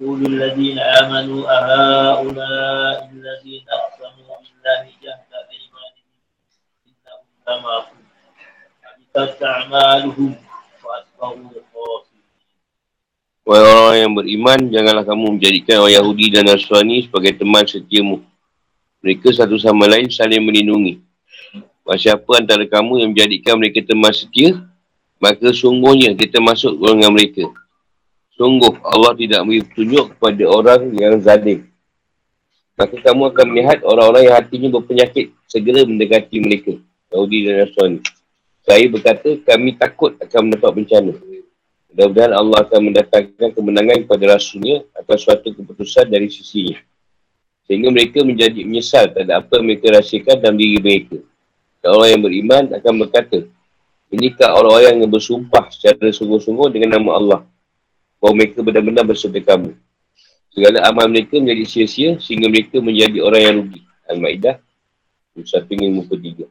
يقول الذين آمنوا أهؤلاء الذين أقسموا بالله جهد أيمانهم إنهم لمعكم حبطت أعمالهم وأصبحوا خاسرين Wahai orang yang beriman, janganlah kamu menjadikan orang Yahudi dan Nasrani sebagai teman setiamu. Mereka satu sama lain saling melindungi. Siapa antara kamu yang menjadikan mereka teman setia, maka sungguhnya kita masuk golongan mereka. Sungguh Allah tidak beri petunjuk kepada orang yang zalim. Maka kamu akan melihat orang-orang yang hatinya berpenyakit segera mendekati mereka. Yahudi dan Nasrani. Saya berkata, kami takut akan mendapat bencana. Mudah-mudahan Allah akan mendatangkan kemenangan kepada Rasulnya atas suatu keputusan dari sisinya. Sehingga mereka menjadi menyesal terhadap apa yang mereka rasakan dalam diri mereka. Dan orang yang beriman akan berkata, Inikah orang-orang yang bersumpah secara sungguh-sungguh dengan nama Allah. Bahawa mereka benar-benar berserta kamu. Segala amal mereka menjadi sia-sia sehingga mereka menjadi orang yang rugi. Al-Ma'idah 153.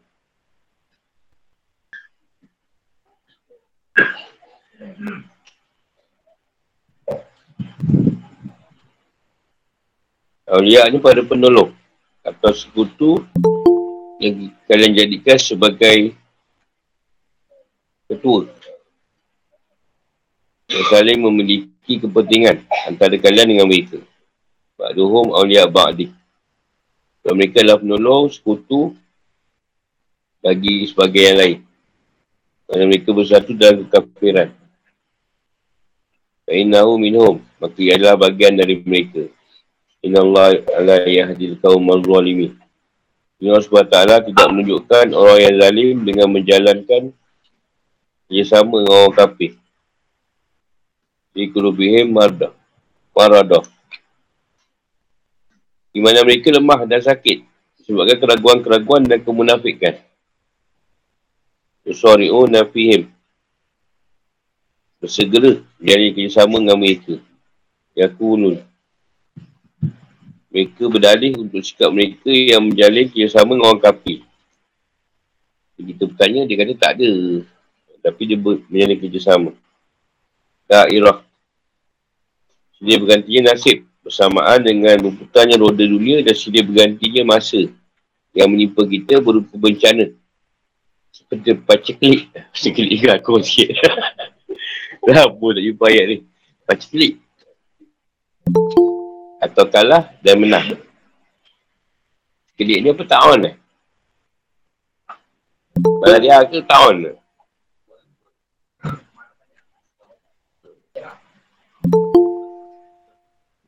Aulia ni pada penolong atau sekutu yang kalian jadikan sebagai ketua yang saling memiliki kepentingan antara kalian dengan mereka. Ba'duhum awliya ba'di. Dan mereka adalah penolong, sekutu bagi sebagai yang lain. Kerana mereka bersatu dalam kekafiran. Fa'innahu minhum. Maka ia adalah bagian dari mereka. Inna Allah ala yahdil kaum al-zalimin. Allah SWT tidak menunjukkan orang yang zalim dengan menjalankan ia sama dengan orang kafir. Di kulubihim mardah. Maradah. Di mana mereka lemah dan sakit. Sebabkan keraguan-keraguan dan kemunafikan. Usari'u nafihim. Bersegera jadi kerjasama dengan mereka. Yakulun. Mereka berdalih untuk sikap mereka yang menjalin kerjasama dengan orang kafir. Kita bertanya, dia kata tak ada. Tapi dia ber, menjalin kerjasama. Da'irah. Sedia bergantinya nasib bersamaan dengan berputarnya roda dunia dan sedia bergantinya masa yang menimpa kita berupa bencana. Seperti paceklik. Paceklik ke aku sikit. Dah apa nak jumpa ayat ni. Paceklik. Atau kalah dan menang. Kelik ni apa tahun eh? Malah dia ke tahun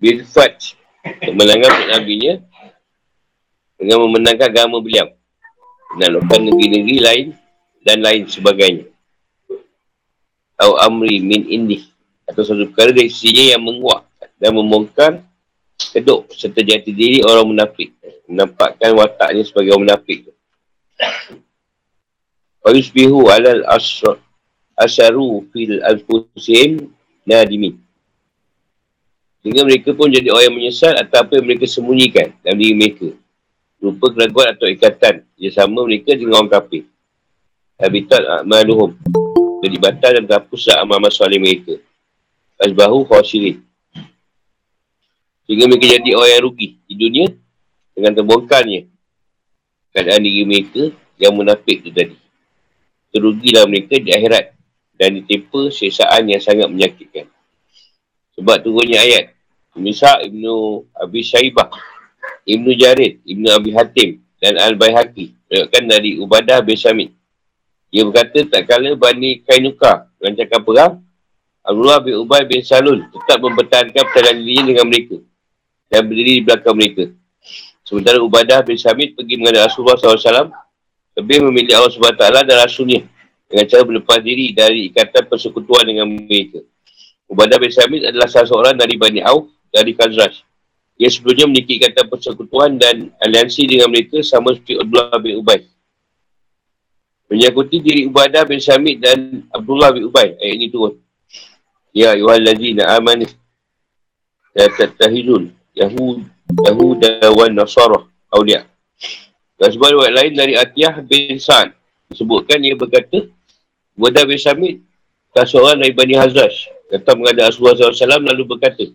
ni? Bilfaj memenangkan Nabi-Nya dengan memenangkan agama beliau. Menaklukkan negeri-negeri lain dan lain sebagainya. Atau amri min indi. Atau satu perkara dari sisinya yang menguak dan membongkar keduk serta jati diri orang munafik. Menampakkan wataknya sebagai orang munafik. Fayusbihu alal asyaru fil al-fusim nadimin. Sehingga mereka pun jadi orang yang menyesal atau apa yang mereka sembunyikan dalam diri mereka. Rupa keraguan atau ikatan. Ia sama mereka dengan orang kafir. Habitat a'maluhum. Jadi batal dan terhapuslah amal-amal soleh mereka. Asbahu khawasirin. Sehingga mereka jadi orang yang rugi di dunia dengan terbongkarnya keadaan diri mereka yang munafik tu tadi. Terugilah mereka di akhirat dan ditimpa sesaan yang sangat menyakitkan. Sebab turunnya ayat Misa Ibnu Abi Syaibah, Ibnu Jarid, Ibnu Abi Hatim dan Al-Bayhaqi. Berkatakan dari Ubadah bin Samit. Dia berkata tak kala Bani Kainuka melancarkan perang, Abdullah bin Ubay bin Salul tetap mempertahankan pertahanan dirinya dengan mereka dan berdiri di belakang mereka. Sementara Ubadah bin Samit pergi menghadap Rasulullah SAW lebih memilih Allah SWT dan Rasulnya dengan cara berlepas diri dari ikatan persekutuan dengan mereka. Ubadah bin Samit adalah salah seorang dari Bani Auf dari Kazraj. Ia sebelumnya memiliki kata persekutuan dan aliansi dengan mereka sama seperti Abdullah bin Ubay. Menyakuti diri Ubadah bin Samit dan Abdullah bin Ubay. Ayat ini turun. Ya ayuhal lazina aman la tattahidun Yahud Yahuda wa Nasarah awliya. Dan sebab ayat lain dari Atiyah bin Sa'ad. Disebutkan ia berkata Ubadah bin Samit tak seorang dari Bani Hazraj. Kata menghadap Rasulullah SAW lalu berkata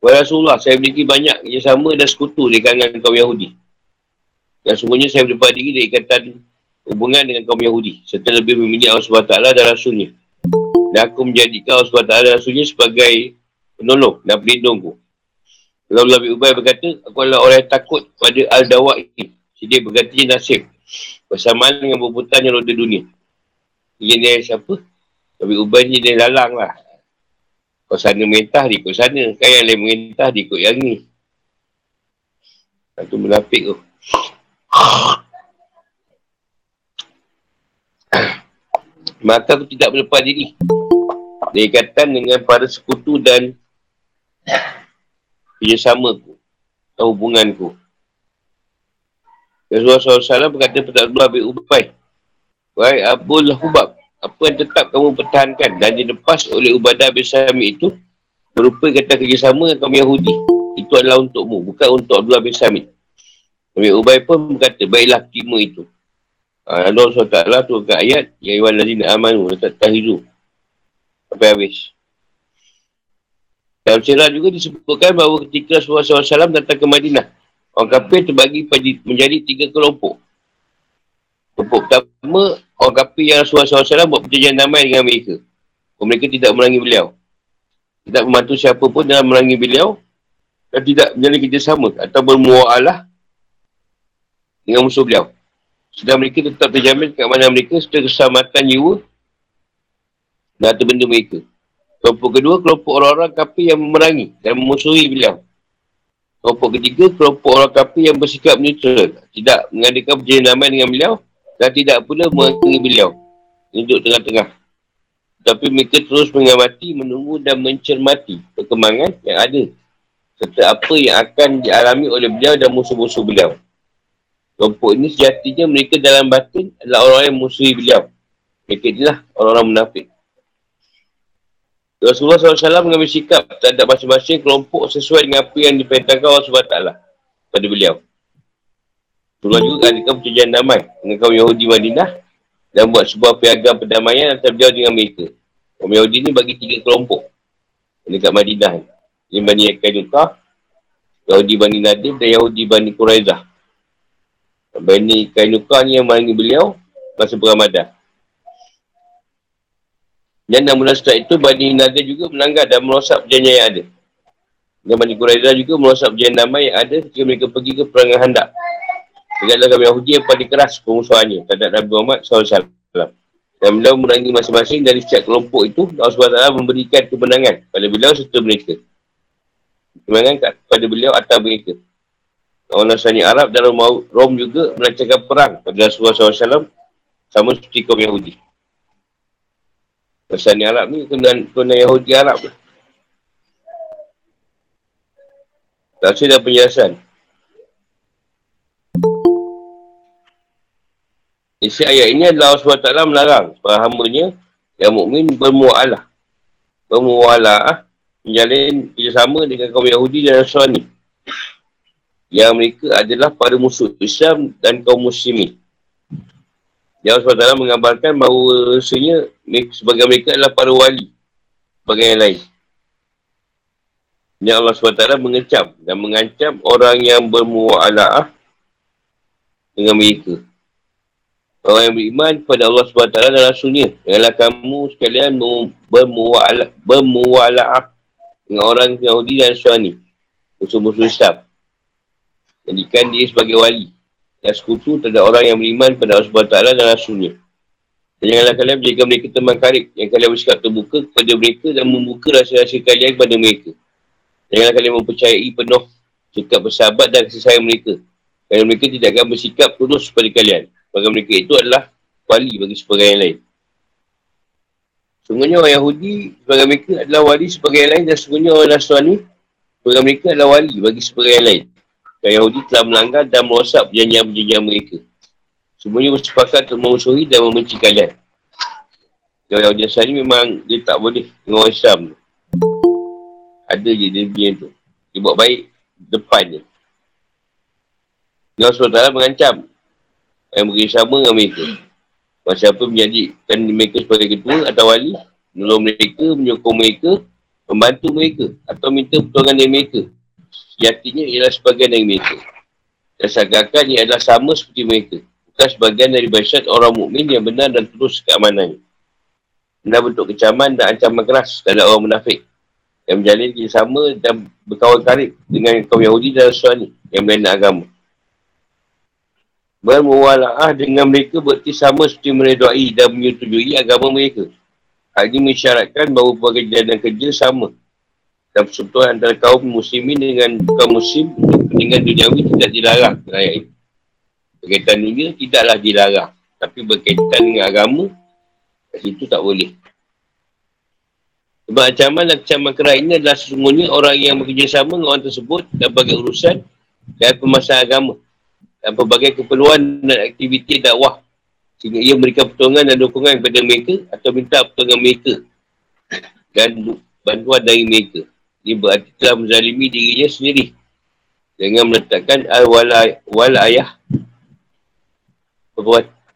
Wahai Rasulullah, saya memiliki banyak kerjasama dan sekutu di kalangan kaum Yahudi. Dan semuanya saya berdepan diri dari ikatan hubungan dengan kaum Yahudi. Serta lebih memilih Allah SWT dan Rasulnya. Dan aku menjadikan Allah SWT dan Rasulnya sebagai penolong dan pelindungku. Kalau Nabi Ubay berkata, aku adalah orang yang takut pada Al-Dawak ini. Jadi dia berganti nasib. Bersamaan dengan berputarnya roda dunia. Ini dia siapa? Nabi Ubay ni dia lalang lah. Kau sana merintah, dia ikut sana. Kan yang lain merintah, dia ikut yang ni. Satu menafik tu. Maka aku tidak berlepas diri. Dia ikatan dengan para sekutu dan kerjasamaku. Atau hubunganku. Rasulullah SAW berkata pada Abdullah bin Ubay. Wahai Abu Lahubab apa yang tetap kamu pertahankan dan dilepas oleh Ubadah bin Sami itu berupa kata kerjasama dengan kaum Yahudi. Itu adalah untukmu, bukan untuk Abdullah bin Sami. Nabi Ubay pun berkata, baiklah terima itu. Ha, Allah SWT turunkan ayat, Ya Iwan Lazina Amanu, tak tahidu. Sampai habis. Dalam cerah juga disebutkan bahawa ketika Rasulullah SAW datang ke Madinah, orang kafir terbagi menjadi tiga kelompok. Kelompok pertama, orang kafir yang Rasulullah SAW buat perjanjian damai dengan mereka. Mereka tidak merangi beliau. Tidak membantu siapa pun dalam merangi beliau dan tidak menjalin kerjasama atau bermua'alah dengan musuh beliau. Sedang mereka tetap terjamin kat mana mereka serta keselamatan jiwa dan harta benda mereka. Kelompok kedua, kelompok orang-orang kafir yang memerangi dan memusuhi beliau. Kelompok ketiga, kelompok orang kafir yang bersikap neutral. Tidak mengadakan perjanjian damai dengan beliau dan tidak pula mengenai beliau. Duduk tengah-tengah. Tapi mereka terus mengamati, menunggu dan mencermati perkembangan yang ada. Serta apa yang akan dialami oleh beliau dan musuh-musuh beliau. Kelompok ini sejatinya mereka dalam batin adalah orang yang musuhi beliau. Mereka inilah orang-orang munafik. Rasulullah SAW mengambil sikap terhadap masing-masing kelompok sesuai dengan apa yang diperintahkan Allah SWT pada beliau. Rasulullah juga adakan perjanjian damai dengan kaum Yahudi Madinah dan buat sebuah piagam perdamaian antara beliau dengan mereka. Kaum Yahudi ni bagi tiga kelompok dekat Madinah. Ini Bani Yakainuka, Yahudi Bani Nadim dan Yahudi Bani Quraizah. Bani Kainuka ni yang melangi beliau masa beramadah. Dan enam bulan setelah itu, Bani Nadir juga melanggar dan merosak perjanjian yang ada. Dan Bani Quraizah juga merosak perjanjian damai yang ada ketika mereka pergi ke perangan handak. Segala kami Yahudi yang paling keras pemusuhannya terhadap Nabi Muhammad SAW. Dan beliau merangi masing-masing dari setiap kelompok itu, Allah SWT memberikan kemenangan pada beliau serta mereka. Kemenangan kepada beliau atas mereka. Orang Nasrani Arab dan Rom juga melancarkan perang pada Rasulullah SAW sama seperti kaum Yahudi. Nasrani Arab ni kena, kena Yahudi Arab lah. Tafsir dan penjelasan. Isi ayat ini adalah Allah SWT melarang para hambanya yang mukmin bermu'alah. Bermu'alah menjalin kerjasama dengan kaum Yahudi dan Nasrani. Yang mereka adalah para musuh Islam dan kaum muslimin. Yang Allah SWT menggambarkan bahawa rasanya sebagai mereka adalah para wali. Sebagai yang lain. Yang Allah SWT mengecam dan mengancam orang yang bermu'ala'ah dengan mereka. Orang yang beriman kepada Allah SWT dan Rasulnya. Janganlah kamu sekalian bermuwala'ah dengan orang Yahudi dan Suani. Musuh-musuh Islam. Jadikan dia sebagai wali. Yang sekutu terhadap orang yang beriman kepada Allah SWT dan Rasulnya. Dan janganlah kalian menjadikan mereka teman karib. Yang kalian bersikap terbuka kepada mereka dan membuka rasa-rasa kalian kepada mereka. Janganlah kalian mempercayai penuh sikap bersahabat dan kasih sayang mereka. Kerana mereka tidak akan bersikap tulus kepada kalian. Bagi mereka itu adalah wali bagi sebagai yang lain. Sungguhnya orang Yahudi sebagai mereka adalah wali sebagai yang lain dan sungguhnya orang Nasrani sebagai mereka adalah wali bagi sebagai yang lain. Dan Yahudi telah melanggar dan merosak perjanjian-perjanjian mereka. Semuanya bersepakat untuk memusuhi dan membenci kalian. Kalau Yahudi Nasrani memang dia tak boleh dengan orang Islam Ada je dia punya tu. Dia buat baik depan je. Allah SWT mengancam yang bekerjasama dengan mereka. Masa apa menjadikan mereka sebagai ketua atau wali, menolong mereka, menyokong mereka, membantu mereka atau minta pertolongan dari mereka. Sejatinya ialah sebagian dari mereka. Dan seakan ia adalah sama seperti mereka. Bukan sebagian dari basyat orang mukmin yang benar dan terus keamanannya. Benar bentuk kecaman dan ancaman keras terhadap orang munafik. Yang menjalin sama dan berkawan karib dengan kaum Yahudi dan Rasulani yang melena agama. Bermuala'ah dengan mereka berarti sama seperti meredai dan menyetujui agama mereka. Hal ini mensyaratkan bahawa pekerjaan dan kerja sama. Dan persekutuan antara kaum muslimin dengan kaum muslim kepentingan duniawi tidak dilarang. Ayat ini. Berkaitan dunia tidaklah dilarang. Tapi berkaitan dengan agama, kat situ tak boleh. Sebab ancaman dan kecaman keras ini adalah sesungguhnya orang yang bekerjasama dengan orang tersebut dan bagi urusan dan pemasaran agama dan pelbagai keperluan dan aktiviti dakwah sehingga ia memberikan pertolongan dan dukungan kepada mereka atau minta pertolongan mereka dan bantuan dari mereka. Ini berarti telah menzalimi dirinya sendiri dengan meletakkan al-wal ayah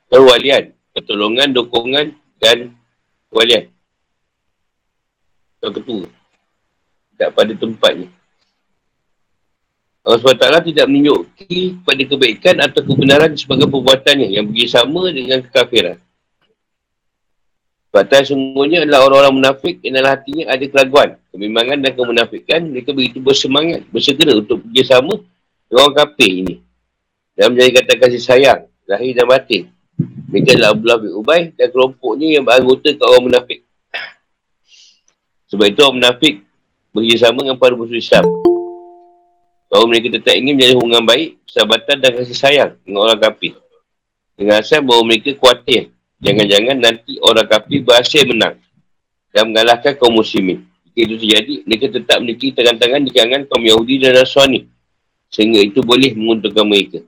perwalian, pertolongan, dukungan dan walian. Atau ketua. Tak pada tempatnya. Allah SWT tidak menunjuki pada kebaikan atau kebenaran sebagai perbuatannya yang bersama dengan kekafiran. Sebab sungguhnya adalah orang-orang munafik yang dalam hatinya ada keraguan, kebimbangan dan kemunafikan. Mereka begitu bersemangat, bersegera untuk bersama dengan orang kafir ini. Dan menjadi kata kasih sayang, lahir dan batin. Mereka adalah Abdullah bin Ubay dan kelompoknya yang beranggota ke orang munafik. Sebab itu orang munafik bersama dengan para musuh Islam. Bahawa mereka tetap ingin menjadi hubungan baik, persahabatan dan kasih sayang dengan orang kafir. Dengan asal bahawa mereka khawatir. Jangan-jangan nanti orang kafir berhasil menang dan mengalahkan kaum muslimin. Jika itu terjadi, mereka tetap memiliki tangan-tangan di kalangan kaum Yahudi dan Nasrani. Sehingga itu boleh menguntungkan mereka.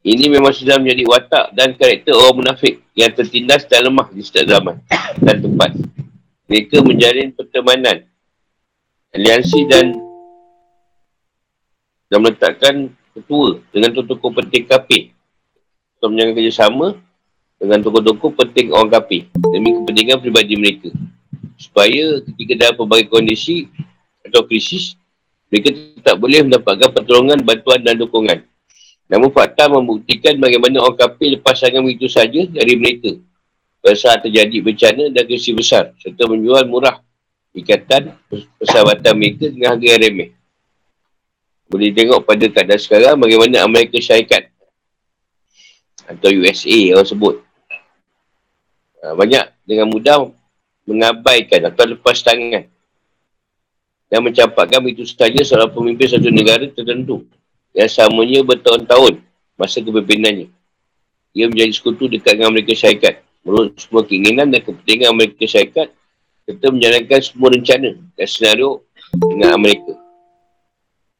Ini memang sudah menjadi watak dan karakter orang munafik yang tertindas dan lemah di setiap zaman dan tempat. Mereka menjalin pertemanan, aliansi dan dan meletakkan ketua dengan tokoh-tokoh penting KP untuk menjaga kerjasama dengan tokoh-tokoh penting orang KP demi kepentingan peribadi mereka. Supaya ketika dalam pelbagai kondisi atau krisis mereka tak boleh mendapatkan pertolongan, bantuan dan dukungan namun fakta membuktikan bagaimana orang KP lepas sangat begitu saja dari mereka. Pada saat terjadi bencana dan krisis besar serta menjual murah ikatan persahabatan mereka dengan harga yang remeh boleh tengok pada keadaan sekarang bagaimana Amerika Syarikat atau USA orang sebut. Ha, banyak dengan mudah mengabaikan atau lepas tangan dan mencampakkan begitu saja seorang pemimpin satu negara tertentu yang samanya bertahun-tahun masa kepimpinannya. Ia menjadi sekutu dekat dengan Amerika Syarikat. Menurut semua keinginan dan kepentingan Amerika Syarikat, kita menjalankan semua rencana dan senario dengan Amerika.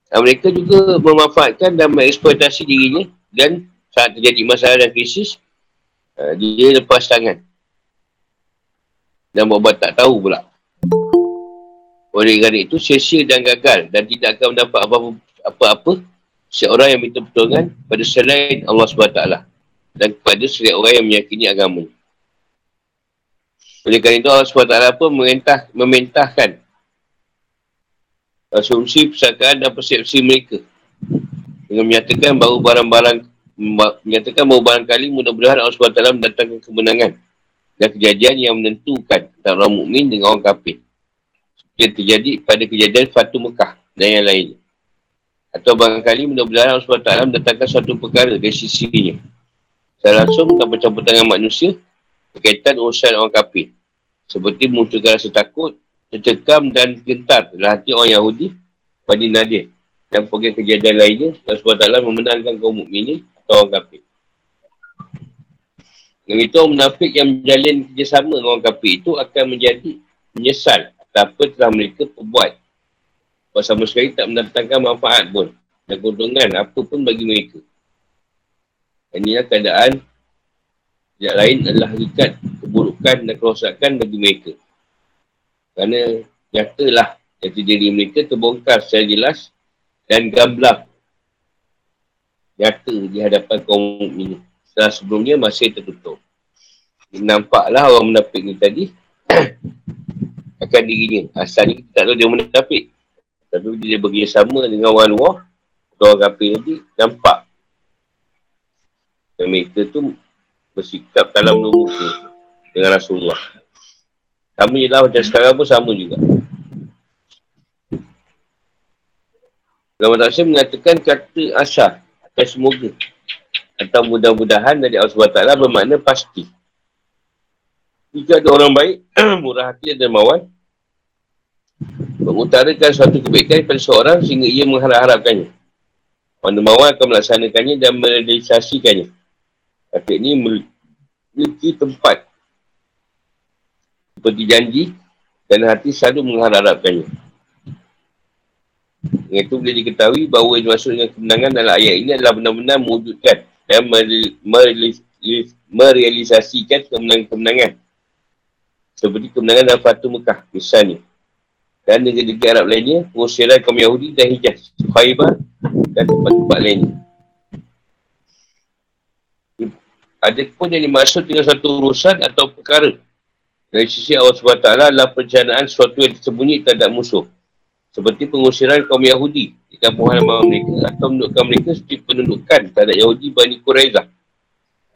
Mereka juga memanfaatkan dan mengeksploitasi dirinya dan saat terjadi masalah dan krisis, uh, dia lepas tangan. Dan buat tak tahu pula. Oleh kerana itu, sia dan gagal dan tidak akan mendapat apa-apa seorang yang minta pertolongan pada selain Allah SWT dan kepada selain orang yang meyakini agama. Oleh kerana itu, Allah SWT pun memerintah, asumsi persangkaan dan persepsi mereka. Dengan menyatakan bahawa barang-barang menyatakan bahawa barangkali mudah-mudahan Allah SWT mendatangkan kemenangan dan kejadian yang menentukan antara orang mukmin dengan orang kafir. Yang terjadi pada kejadian Fatu Mekah dan yang lain. Atau barangkali mudah-mudahan Allah SWT mendatangkan suatu perkara dari sisinya. Secara langsung tanpa campur tangan manusia berkaitan urusan orang kafir. Seperti munculkan rasa takut tercekam dan gentar dalam hati orang Yahudi pada Nadir dan pergi kejadian lainnya dan SWT memenangkan kaum mukminin atau orang kafir. Dengan itu orang munafik yang menjalin kerjasama dengan orang kafir itu akan menjadi menyesal apa telah mereka perbuat. Sebab sama sekali tak mendatangkan manfaat pun dan keuntungan apa pun bagi mereka. Inilah keadaan yang lain adalah hakikat keburukan dan kerosakan bagi mereka. Kerana nyatalah jati diri mereka terbongkar secara jelas dan gamblang. Nyata di hadapan kaum ini. Setelah sebelumnya masih tertutup. Nampaklah orang menapik ni tadi. akan dirinya. Asalnya kita tak tahu dia menetapik. Tapi dia bekerjasama dengan orang luar, orang kafir nanti nampak. Dan mereka tu bersikap dalam muka dengan Rasulullah. Sama je lah macam sekarang pun sama juga. Ulama Tafsir mengatakan kata asal atau semoga atau mudah-mudahan dari Allah SWT bermakna pasti. Jika ada orang baik, murah hati dan dermawan, mengutarakan suatu kebaikan pada seorang sehingga ia mengharap-harapkannya. Orang dermawan akan melaksanakannya dan merealisasikannya. Kata ini memiliki tempat seperti janji dan hati selalu mengharap-harapkannya. Dengan itu boleh diketahui bahawa yang dimaksud dengan kemenangan dalam ayat ini adalah benar-benar mewujudkan dan merealisasikan kemenangan-kemenangan seperti kemenangan dalam Fatu Mekah, misalnya. Dan negara-negara Arab lainnya, pengusiran kaum Yahudi dan Hijaz, Khaibah dan tempat-tempat lainnya. Ada pun yang dimaksud dengan satu urusan atau perkara. Dari sisi Allah SWT adalah perencanaan sesuatu yang tersembunyi terhadap musuh. Seperti pengusiran kaum Yahudi di kampung halaman mereka atau menundukkan mereka seperti penundukan terhadap Yahudi Bani Quraizah.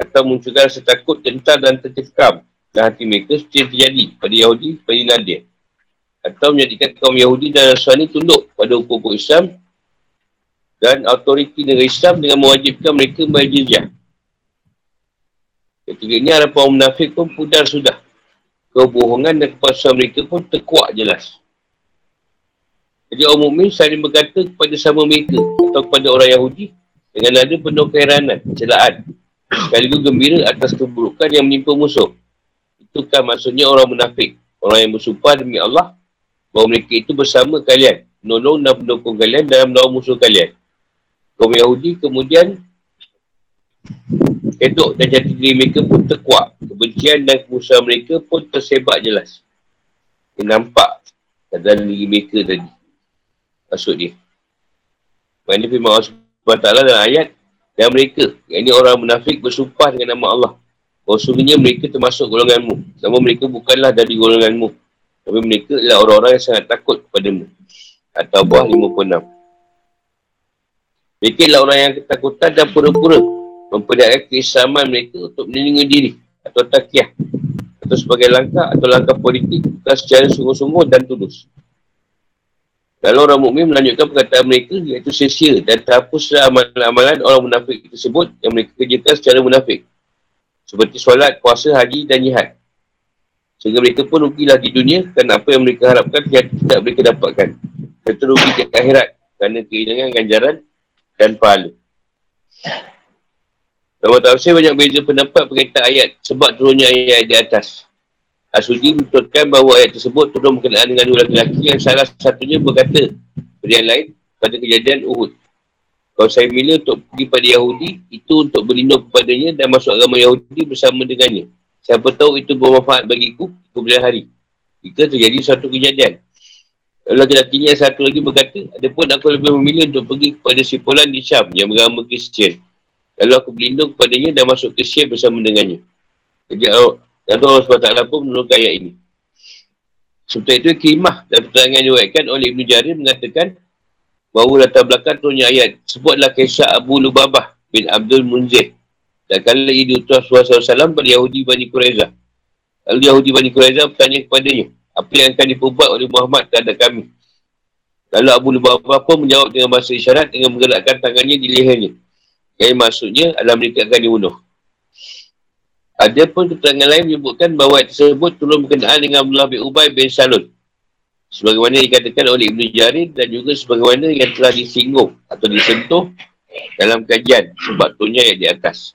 Atau munculkan rasa takut, gentar dan tercekam dan hati mereka seperti yang terjadi pada Yahudi Bani Nadir. Atau menjadikan kaum Yahudi dan Nasrani tunduk pada hukum-hukum Islam dan autoriti negara Islam dengan mewajibkan mereka membayar jizyah. Ketika ini harapan munafik pun pudar sudah. Kebohongan dan kepasuan mereka pun terkuat jelas. Jadi orang mukmin saling berkata kepada sama mereka atau kepada orang Yahudi dengan ada penuh keheranan, celaan, sekaligus gembira atas keburukan yang menimpa musuh. Itu kan maksudnya orang munafik. Orang yang bersumpah demi Allah bahawa mereka itu bersama kalian. Menolong dan mendukung kalian dalam melawan musuh kalian. Kaum Yahudi kemudian kedok dan jati diri mereka pun terkuat. Kebencian dan kemusuhan mereka pun tersebar jelas. Dia nampak dalam diri mereka tadi. Maksud dia. Mana firman Allah SWT dalam ayat dan mereka, yang ini orang munafik bersumpah dengan nama Allah sungguhnya mereka termasuk golonganmu. Namun mereka bukanlah dari golonganmu. Tapi mereka adalah orang-orang yang sangat takut kepadamu. Atau buah 56. Mereka adalah orang yang ketakutan dan pura-pura memperlihatkan keislaman mereka untuk melindungi diri atau takiah atau sebagai langkah atau langkah politik bukan secara sungguh-sungguh dan tulus. Kalau orang mukmin melanjutkan perkataan mereka iaitu sia dan terhapuslah amalan-amalan orang munafik tersebut yang mereka kerjakan secara munafik seperti solat, puasa, haji dan jihad. Sehingga mereka pun rugilah di dunia kerana apa yang mereka harapkan tidak mereka dapatkan. Mereka rugi di akhirat kerana kehilangan ganjaran dan pahala. Dalam tafsir banyak beza pendapat berkaitan ayat sebab turunnya ayat di atas. Asudi menutupkan bahawa ayat tersebut turun berkenaan dengan dua lelaki yang salah satunya berkata pada yang lain pada kejadian Uhud. Kalau saya milih untuk pergi pada Yahudi, itu untuk berlindung kepadanya dan masuk agama Yahudi bersama dengannya. Siapa tahu itu bermanfaat bagiku kemudian hari. Jika terjadi satu kejadian. Lalu laki-laki yang satu lagi berkata, ada pun aku lebih memilih untuk pergi kepada si Polan di Syam yang beragama Kristian. Lalu aku berlindung kepadanya dan masuk ke Syam bersama dengannya. Jadi lalu Allah SWT pun menurunkan ayat ini. Seperti itu, kimah dan pertanyaan diwakilkan oleh Ibn Jarir mengatakan, bahawa latar belakang turunnya ayat sebutlah kisah Abu Lubabah bin Abdul Munzir dan kala ia diutus SAW pada Yahudi Bani Quraizah lalu Yahudi Bani Quraizah bertanya kepadanya apa yang akan diperbuat oleh Muhammad terhadap kami lalu Abu Lubabah pun menjawab dengan bahasa isyarat dengan menggerakkan tangannya di lehernya yang maksudnya adalah mereka akan dibunuh ada pun keterangan lain menyebutkan bahawa tersebut turun berkenaan dengan Abdullah bin Ubay bin Salul sebagaimana dikatakan oleh Ibn Jarir dan juga sebagaimana yang telah disinggung atau disentuh dalam kajian sebab yang di atas.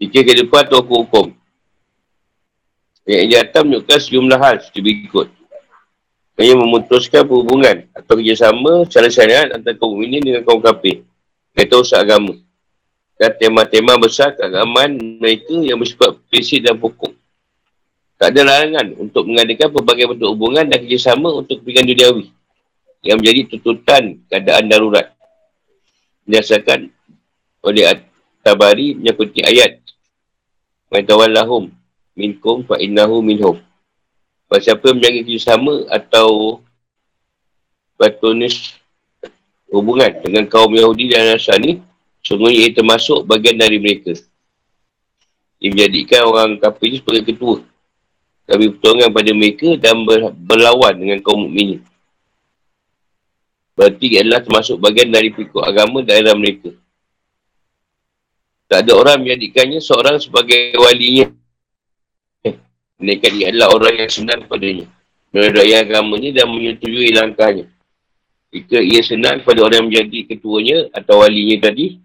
Jika ke depan atau hukum. Yang di atas menunjukkan sejumlah hal seperti berikut. Yang memutuskan perhubungan atau kerjasama secara syariat antara kaum ini dengan kaum kafir. Kata usaha agama. Dan tema-tema besar keagamaan mereka yang bersifat prinsip dan pokok. Tak ada larangan untuk mengadakan pelbagai bentuk hubungan dan kerjasama untuk kepentingan duniawi yang menjadi tuntutan keadaan darurat. Berdasarkan oleh At-Tabari menyakuti ayat Maitawallahum minkum fa innahu minhum. Sebab siapa yang menjaga kerjasama atau batunis hubungan dengan kaum Yahudi dan Nasrani, sungguhnya ia termasuk bagian dari mereka. Ia menjadikan orang ini sebagai ketua. Kami pertolongan pada mereka dan ber, berlawan dengan kaum mukminin. Berarti adalah termasuk bagian dari pikuk agama daerah mereka. Tak ada orang menjadikannya seorang sebagai walinya. Mereka dia adalah orang yang senang kepadanya. Meredai agamanya dan menyetujui langkahnya. Jika ia senang kepada orang yang menjadi ketuanya atau walinya tadi,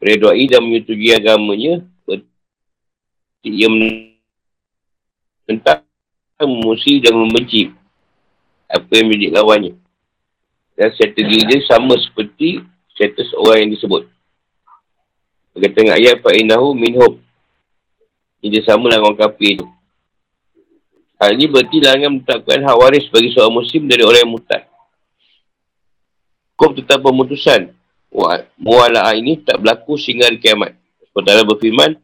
meredai dan menyetujui agamanya, ia menentang, memusi dan membenci apa yang menjadi lawannya. Dan strategi dia sama seperti status orang yang disebut. Bagi tengah ayat, fa'inahu minhum. Ini dia sama dengan orang kafir itu. Hal ini berarti larangan menetapkan hak waris bagi seorang muslim dari orang yang mutad. Hukum tentang pemutusan muala'ah ini tak berlaku sehingga hari kiamat. Seperti berfirman,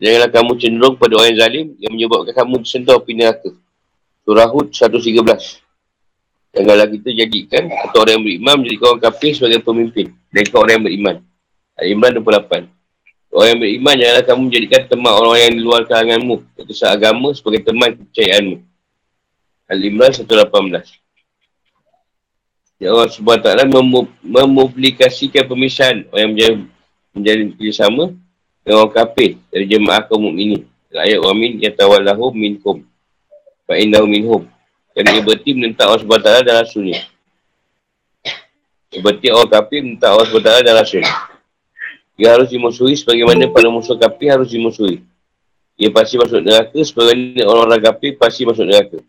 Janganlah kamu cenderung pada orang yang zalim yang menyebabkan kamu disentuh api neraka. Surah Hud 113. Janganlah kita jadikan atau orang yang beriman menjadikan orang kafir sebagai pemimpin. Dan orang yang beriman. Al-Imran 28. Orang yang beriman janganlah kamu menjadikan teman orang yang di luar kalanganmu. Atau seagama sebagai teman kepercayaanmu. Al-Imran 118. Ya Allah SWT memobilikasikan pemisahan orang yang menjadi, menjadi kerjasama dengan orang kafir dari jemaah kaum mukminin. Ayat wa min yatawallahu minkum. Fa innahu minhum. Dan ia berarti menentang Allah SWT dan Rasulnya. Ia berarti orang kafir menentang Allah SWT dan Rasulnya. Ia harus dimusuhi sebagaimana para musuh kafir harus dimusuhi. Ia pasti masuk neraka sebagaimana orang-orang kafir pasti masuk neraka.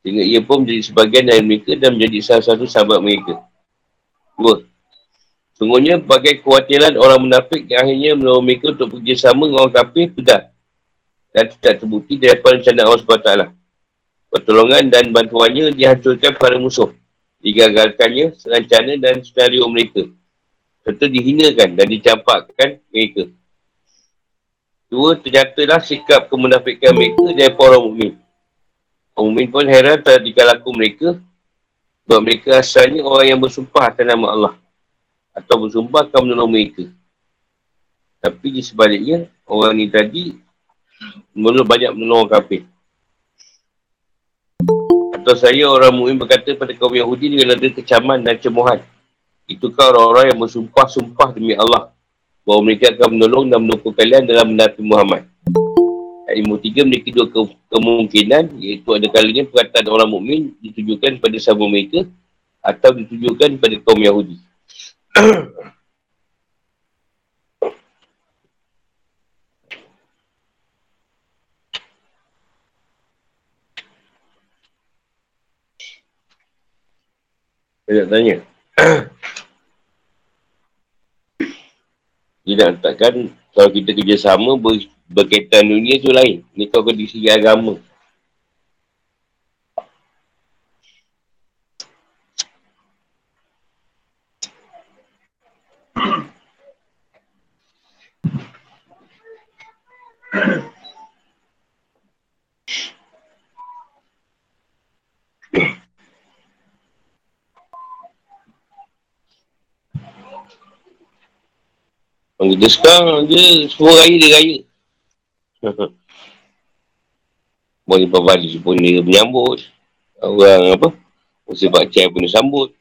Sehingga ia pun menjadi sebagian dari mereka dan menjadi salah satu sahabat mereka. Dua. Sungguhnya bagai kekhawatiran orang munafik yang akhirnya menolong mereka untuk bekerjasama dengan orang kafir sudah dan tidak terbukti daripada rencana Allah SWT. Pertolongan dan bantuannya dihancurkan pada musuh. Digagalkannya rencana dan senario mereka. Serta dihinakan dan dicampakkan mereka. Dua, ternyatalah sikap kemunafikan mereka dari para mu'min. Mu'min pun heran terhadap laku mereka. Sebab mereka asalnya orang yang bersumpah atas nama Allah atau bersumpah akan menolong mereka. Tapi di sebaliknya, orang ni tadi menolong banyak menolong orang kafir. Atau saya orang mu'min berkata pada kaum Yahudi dengan ada kecaman dan cemohan. Itukah orang-orang yang bersumpah-sumpah demi Allah bahawa mereka akan menolong dan mendukung kalian dalam menafi Muhammad. Ayat ilmu tiga memiliki dua ke- kemungkinan iaitu ada kalinya perkataan orang mukmin ditujukan pada sahabat mereka atau ditujukan pada kaum Yahudi. Saya nak tanya. Dia nak letakkan kalau kita kerjasama ber, berkaitan dunia tu lain. Ni kau kena segi agama. Orang kita sekarang dia semua raya dia raya. Boleh Pavali pun dia menyambut. Orang apa? Musim Pakcai pun dia sambut.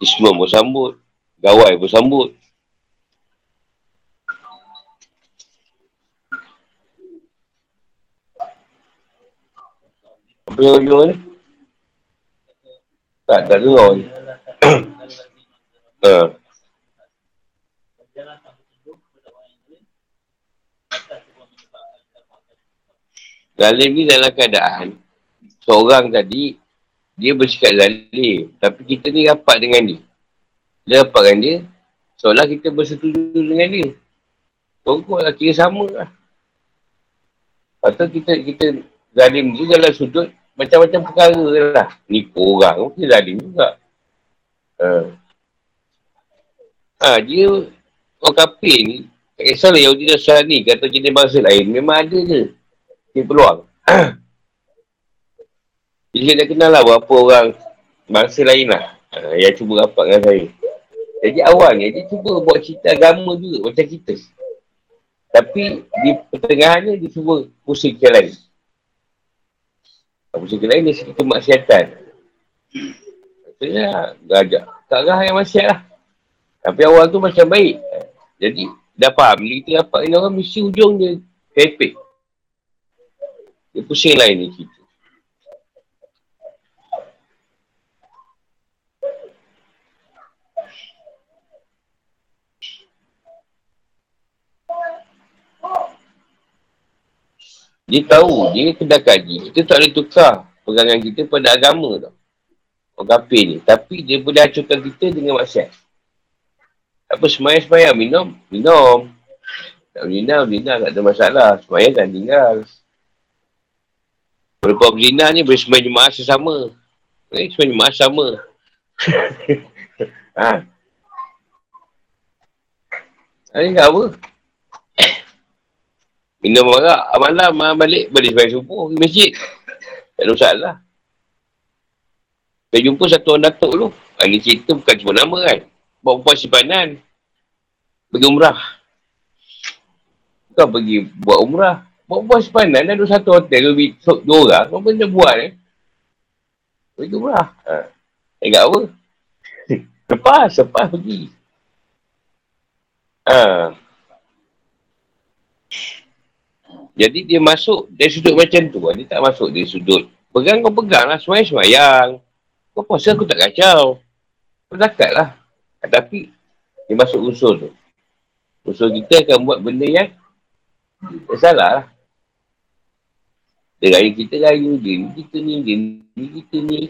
Ismam pun sambut. Gawai pun sambut. Apa yang ujung ni? Tak, tak dengar ni. Ha. Zalim ni dalam keadaan seorang tadi dia bersikap zalim tapi kita ni rapat dengan dia. Dia rapat dengan dia seolah kita bersetuju dengan dia. Tunggu lah kira sama lah. Atau kita kita zalim dia dalam sudut macam-macam perkara lah. Ni orang mungkin zalim juga. Ha. ha dia orang kafir ni tak kisahlah Yahudi dan kata jenis bangsa lain memang ada je dia peluang. Jadi dah kenal lah berapa orang bangsa lain lah. Uh, yang cuba rapat dengan saya. Jadi awalnya dia cuba buat cerita agama juga macam kita. Tapi di pertengahannya dia cuba pusing ke lain. Pusing ke lain dia cerita maksiatan. Maksudnya gajak. Tak arah yang maksiat lah. Tapi awal tu macam baik. Jadi dah faham. Bila kita dapat ini orang mesti ujung dia pepek. Dia pusing lain ni kita. Dia tahu, dia kena kaji. Kita tak boleh tukar pegangan kita pada agama tau. Orang kafir ni. Tapi dia boleh hancurkan kita dengan maksiat. Apa semayang-semayang, minum, minum. Tak minum, minum, tak ada masalah. Semayang kan tinggal. Berbuat berzina ni boleh semayang jemaah sesama. Eh, semayang jemaah sama. ha. Ini tak apa. Minum marak, malam balik, balik sampai subuh di masjid. Tak ada masalah. Saya jumpa satu orang datuk tu. Ini cerita bukan cuma nama kan. Bawa perempuan simpanan. Pergi umrah. Bukan pergi buat umrah. Bawa perempuan simpanan ada satu hotel. Dua, dua orang. Apa benda buat eh. Pergi umrah. Ha. Eh, apa. lepas, lepas pergi. Ha. Jadi dia masuk dari sudut macam tu. Dia tak masuk dari sudut. Pegang kau pegang lah. Semayang-semayang. Kau puasa aku tak kacau. Kau zakat lah. Tapi dia masuk usul tu. Usul kita akan buat benda yang salah lah. Dia raya kita raya. Ni kita ni. Ni kita ni.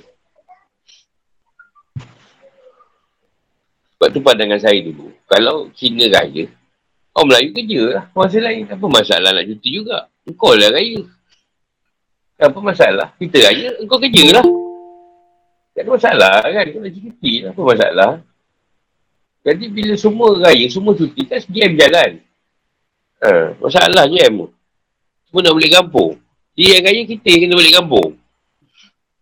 Sebab tu pandangan saya dulu. Kalau Cina raya, Orang Melayu kerja lah. Masa lain. Apa masalah nak cuti juga? Engkau lah raya. Apa masalah? Kita raya, engkau kerja lah. Tak ada masalah kan? Kau nak cuti lah. Apa masalah? Jadi bila semua raya, semua cuti, kan jam jalan. Ha, masalah jam. Semua nak balik kampung. Dia yang raya, kita yang kena balik kampung.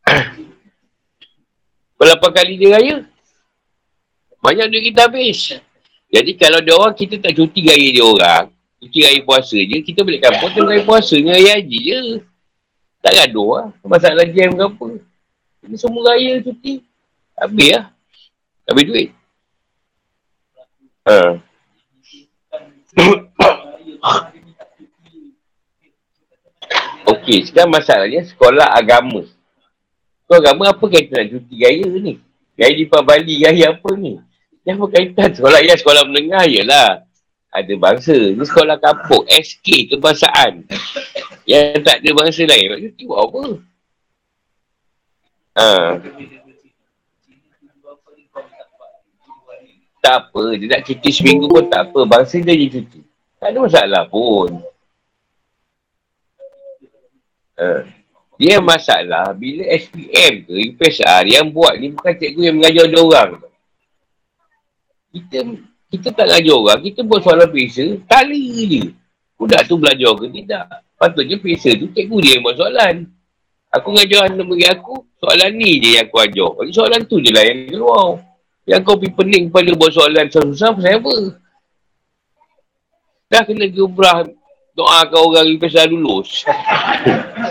Berapa kali dia raya? Banyak duit kita habis. Jadi kalau dia orang, kita tak cuti raya dia orang. Cuti raya puasa je, kita balik kampung tu raya puasa dengan raya haji je. Tak gaduh lah. Masalah jam ke apa. Ini semua raya cuti. Habis lah. Habis duit. Ha. Okey, sekarang masalahnya sekolah agama. Sekolah agama apa kaitan nak cuti raya ni? Raya di Bali, raya apa ni? Yang berkaitan sekolah ya sekolah menengah lah Ada bangsa. Ni sekolah kampung. SK kebangsaan. Yang tak ada bangsa lain. Nak cuti buat apa? Ha. Tak apa. Dia nak cuti seminggu pun tak apa. Bangsa dia je cuti. Tak ada masalah pun. Ha. Dia masalah bila SPM ke UPSR yang buat ni bukan cikgu yang mengajar dia orang kita kita tak ngajar orang, kita buat soalan pesa, tali je. Budak tu belajar ke tidak. Patutnya pesa tu cikgu dia yang buat soalan. Aku ngajar anak bagi aku, soalan ni je yang aku ajar. Jadi soalan tu je lah yang keluar. Yang kau pergi pening pada buat soalan susah-susah, pasal apa? Dah kena gebrah doakan orang pesa lulus.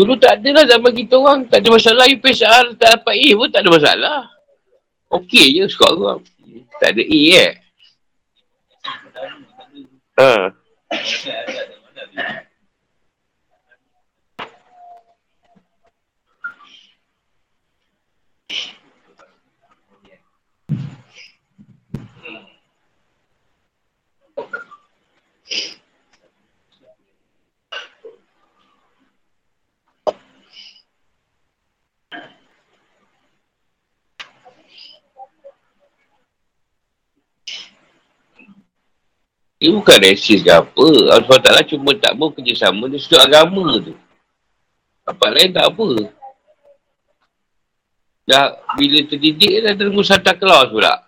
Dulu tak ada lah zaman kita orang. Tak ada masalah. UPSR tak dapat A pun tak ada masalah. Okey je skor orang. Tak ada A eh. Ha. Ini bukan resis ke apa. Allah SWT cuma tak mau kerjasama di sudut agama tu. Apa lain tak apa. Dah bila terdidik dah tunggu Santa Claus pula.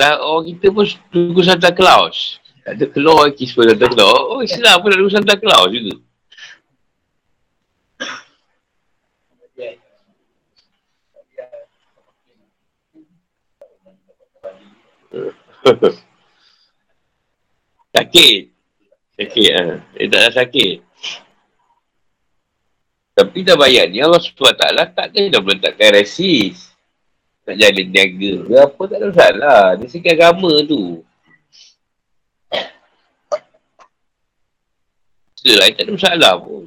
Dah orang kita pun tunggu Santa Claus. Tak ada keluar kisah Santa Claus. Oh, Islam pun ada Santa Claus juga. sakit. Sakit. Ha. Dia tak ada sakit. Tapi dah bayar ni Allah SWT tak kena dah meletakkan resis. Tak jalan niaga ke apa tak ada masalah. Dia segi agama tu. Setelah tak ada masalah pun.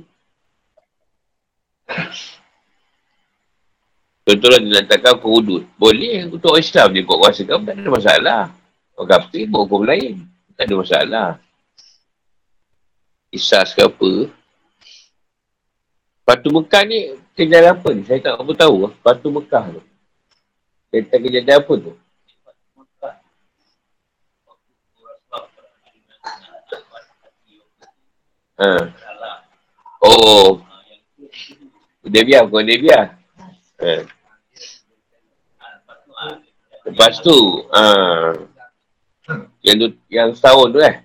Contohnya dia letakkan ke hudud. Boleh untuk Islam dia buat kuasa kamu tak ada masalah. Orang kafir buat hukum lain. Tak ada masalah. Isas ke apa. Patu Mekah ni kejadian apa ni? Saya tak apa tahu. Patu Mekah tu. Tentang kejadian apa tu? Ha. Oh. Dia biar, bukan biar. Ha. Lepas tu, uh, yang tu, yang setahun tu eh.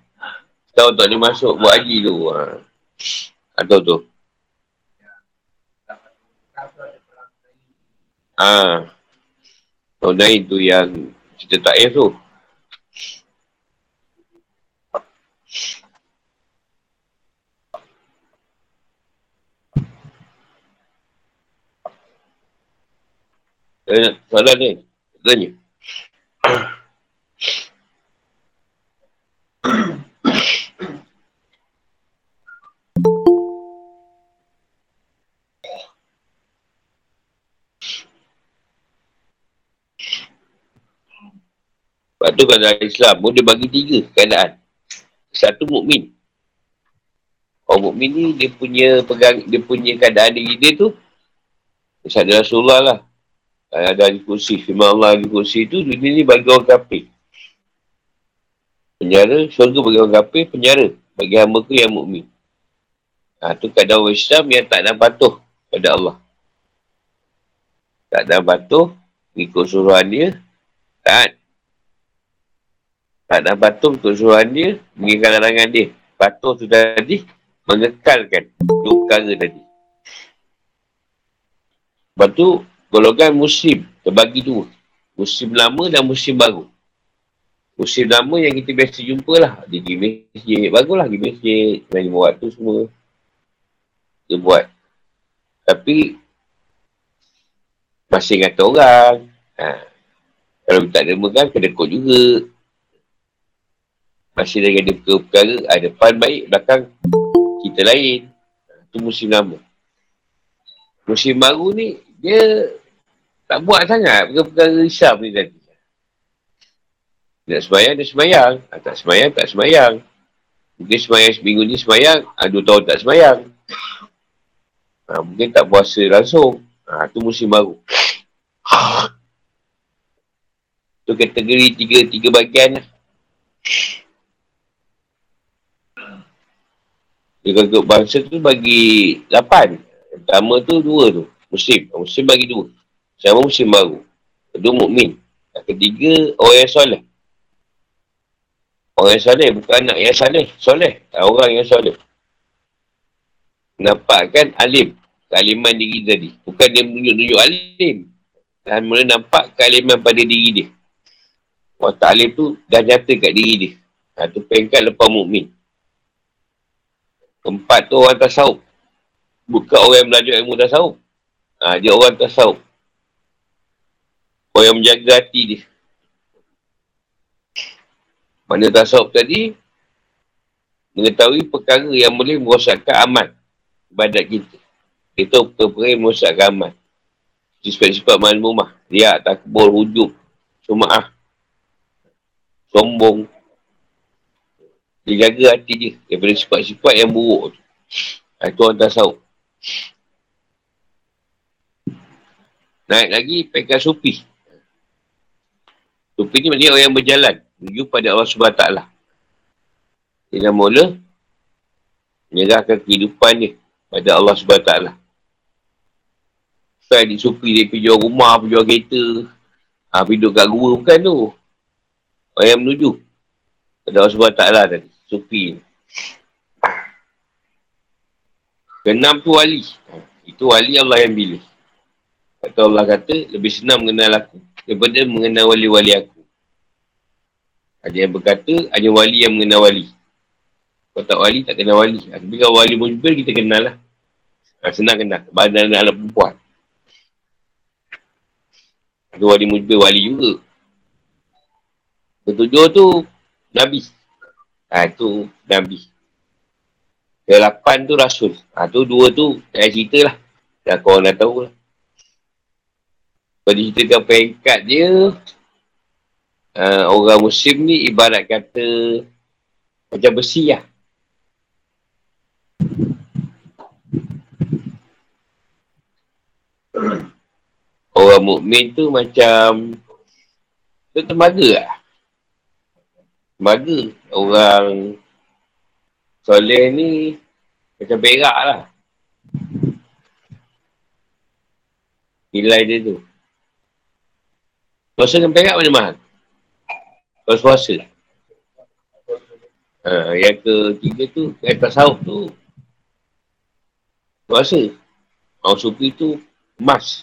Setahun tak dia masuk buat haji tu. Uh, atau tu. Ah, uh, lain tu yang cerita tak tu. Eh, soalan ni, tanya. Sebab tu kalau Islam pun dia bagi tiga keadaan. Satu mukmin. Orang mukmin ni dia punya pegang dia punya keadaan diri dia tu Macam Rasulullah lah. Ada di kursi. Firman Allah di kursi tu dunia ni bagi orang kafir. Penjara, syurga bagi orang kafir, penjara bagi hamba ku yang mukmin. Ha, tu keadaan orang Islam yang tak ada patuh pada Allah. Tak ada patuh, ikut suruhan dia, taat tak nak patuh untuk suruhan dia, mengingatkan larangan dia. Patuh tu tadi, mengekalkan dua perkara tadi. Lepas tu, golongan musim terbagi dua. Musim lama dan musim baru. Musim lama yang kita biasa jumpa lah. Dia pergi masjid, baguslah pergi masjid. Main buat tu semua. Dia buat. Tapi, masih kata orang. Ha. Kalau tak megang, kena kod juga. Masih lagi ada perkara, ada depan baik, belakang kita lain. Itu musim lama. Musim baru ni, dia tak buat sangat perkara-perkara Islam ni tadi. Nak semayang, dia semayang. Ha, tak semayang, tak semayang. Mungkin semayang seminggu ni semayang, ha, dua tahun tak semayang. Ha, mungkin tak puasa langsung. Ha, tu musim baru. tu kategori tiga, tiga bagian lah. Kata bangsa tu bagi lapan. Pertama tu dua tu. Musim. Musim bagi dua. Sama musim baru. Kedua mukmin. Ketiga, orang yang soleh. Orang yang soleh. Bukan anak yang soleh. Soleh. Orang yang soleh. Nampakkan alim. Kealiman diri tadi. Bukan dia menunjuk-nunjuk alim. Dan mula nampak kealiman pada diri dia. Tak alim tu dah nyata kat diri dia. Ha, tu pengkat lepas mukmin. Keempat tu orang tasawuf. Bukan orang yang belajar ilmu tasawuf. Ha, dia orang tasawuf. Orang yang menjaga hati dia. Mana tasawuf tadi, mengetahui perkara yang boleh merosakkan amal ibadat kita. Itu perkara yang merosakkan amal. Sifat-sifat malmumah. Riak, takbur, hujub, suma'ah, sombong, dia jaga hati dia daripada sifat-sifat yang buruk tu. Itu orang tasawuf. Naik lagi, pekat supi. Supi ni maknanya orang yang berjalan menuju pada Allah SWT. Dia dah mula menyerahkan kehidupan dia pada Allah SWT. Bukan di supi dia pergi jual rumah, pergi jual kereta. Ha, pergi duduk kat gua, bukan tu. Orang yang menuju Pada Allah SWT tadi. Sufi. Kenam tu wali. Itu wali Allah yang pilih. Kata Allah kata, lebih senang mengenal aku daripada mengenal wali-wali aku. Ada yang berkata, hanya wali yang mengenal wali. Kalau tak wali, tak kenal wali. Tapi kalau wali mujibir, kita kenal lah. Ha, senang kenal. Badan anak perempuan. Ada wali mujibir, wali juga. Ketujuh tu, Nabi. Ha, tu Nabi. Kelapan tu Rasul. Ha, tu dua tu, tak cerita lah. Dah korang dah tahu lah. Kalau diceritakan pengkat dia, uh, orang muslim ni ibarat kata macam besi lah. Orang mukmin tu macam tu tembaga lah. Tembaga. Orang soleh ni macam perak lah. Nilai dia tu. Puasa dengan perak mana mahal? Kalau puasa. Ha, yang ketiga tu, yang tasawuf tu, puasa. Orang sufi tu, emas.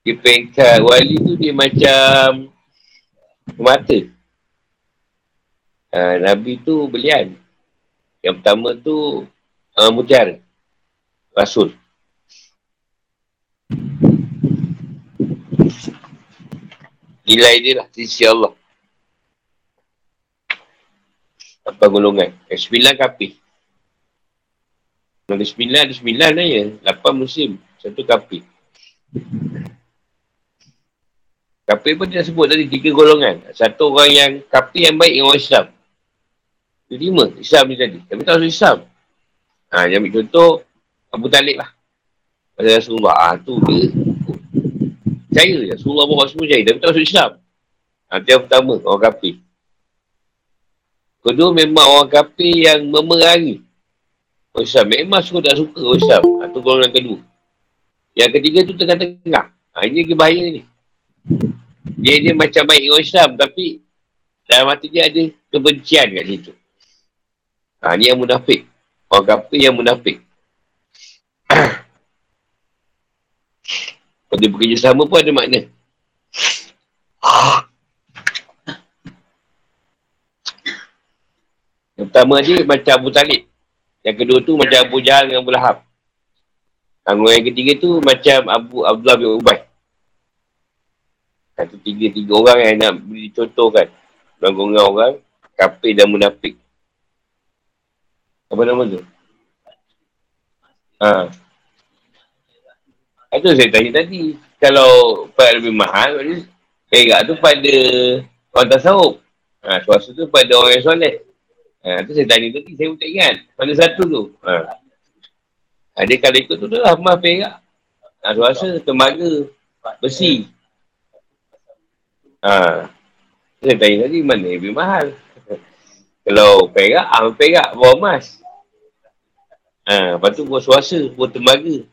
Di pengkat wali tu, dia macam mata. Ha, Nabi tu belian. Yang pertama tu, uh, mutiara. Rasul. Nilai dia lah, sisi Allah. Apa golongan? Yang sembilan kapih. Ada sembilan, ada sembilan lah ya. Lapan musim. Satu kapih. Kapih pun dia sebut tadi tiga golongan. Satu orang yang kapih yang baik dengan orang Islam. Itu lima. Islam ni tadi. Tapi tak usah Islam. Ha, yang ambil contoh, Abu Talib lah. Pada Rasulullah. Ha, tu dia percaya je. Rasulullah bawa semua percaya. Tapi tak masuk Islam. Ha, yang pertama, orang kafir. Kedua, memang orang kafir yang memerangi. Orang Islam. Memang suka tak suka orang Islam. Itu ha, golongan kedua. Yang ketiga tu tengah-tengah. Ha, ini lagi bahaya ni. Dia dia macam baik orang Islam. Tapi dalam hati dia ada kebencian kat situ. Ha, ni yang munafik. Orang kafir yang munafik. Kalau dia bekerja sama pun ada makna. Yang pertama dia macam Abu Talib. Yang kedua tu macam Abu Jahal dengan Abu Lahab. yang ketiga tu macam Abu Abdullah bin Ubay. Satu tiga-tiga orang yang nak dicontohkan. Golongan orang, kafir dan munafik. Apa nama tu? Ha. Itu saya tanya tadi. Kalau perak lebih mahal, perak tu pada orang tasawuf. Ha, suasa tu pada orang yang soleh. Ha, tu saya tanya tadi, saya pun tak ingat. Pada satu tu. Ha. ha dia kalau ikut tu tu lah, mah perak. Ha, suasa, tembaga, besi. Ha. Saya tanya tadi, mana lebih mahal? Kalau perak, ah perak, bawa emas. Ha, lepas tu buat suasa, buat tembaga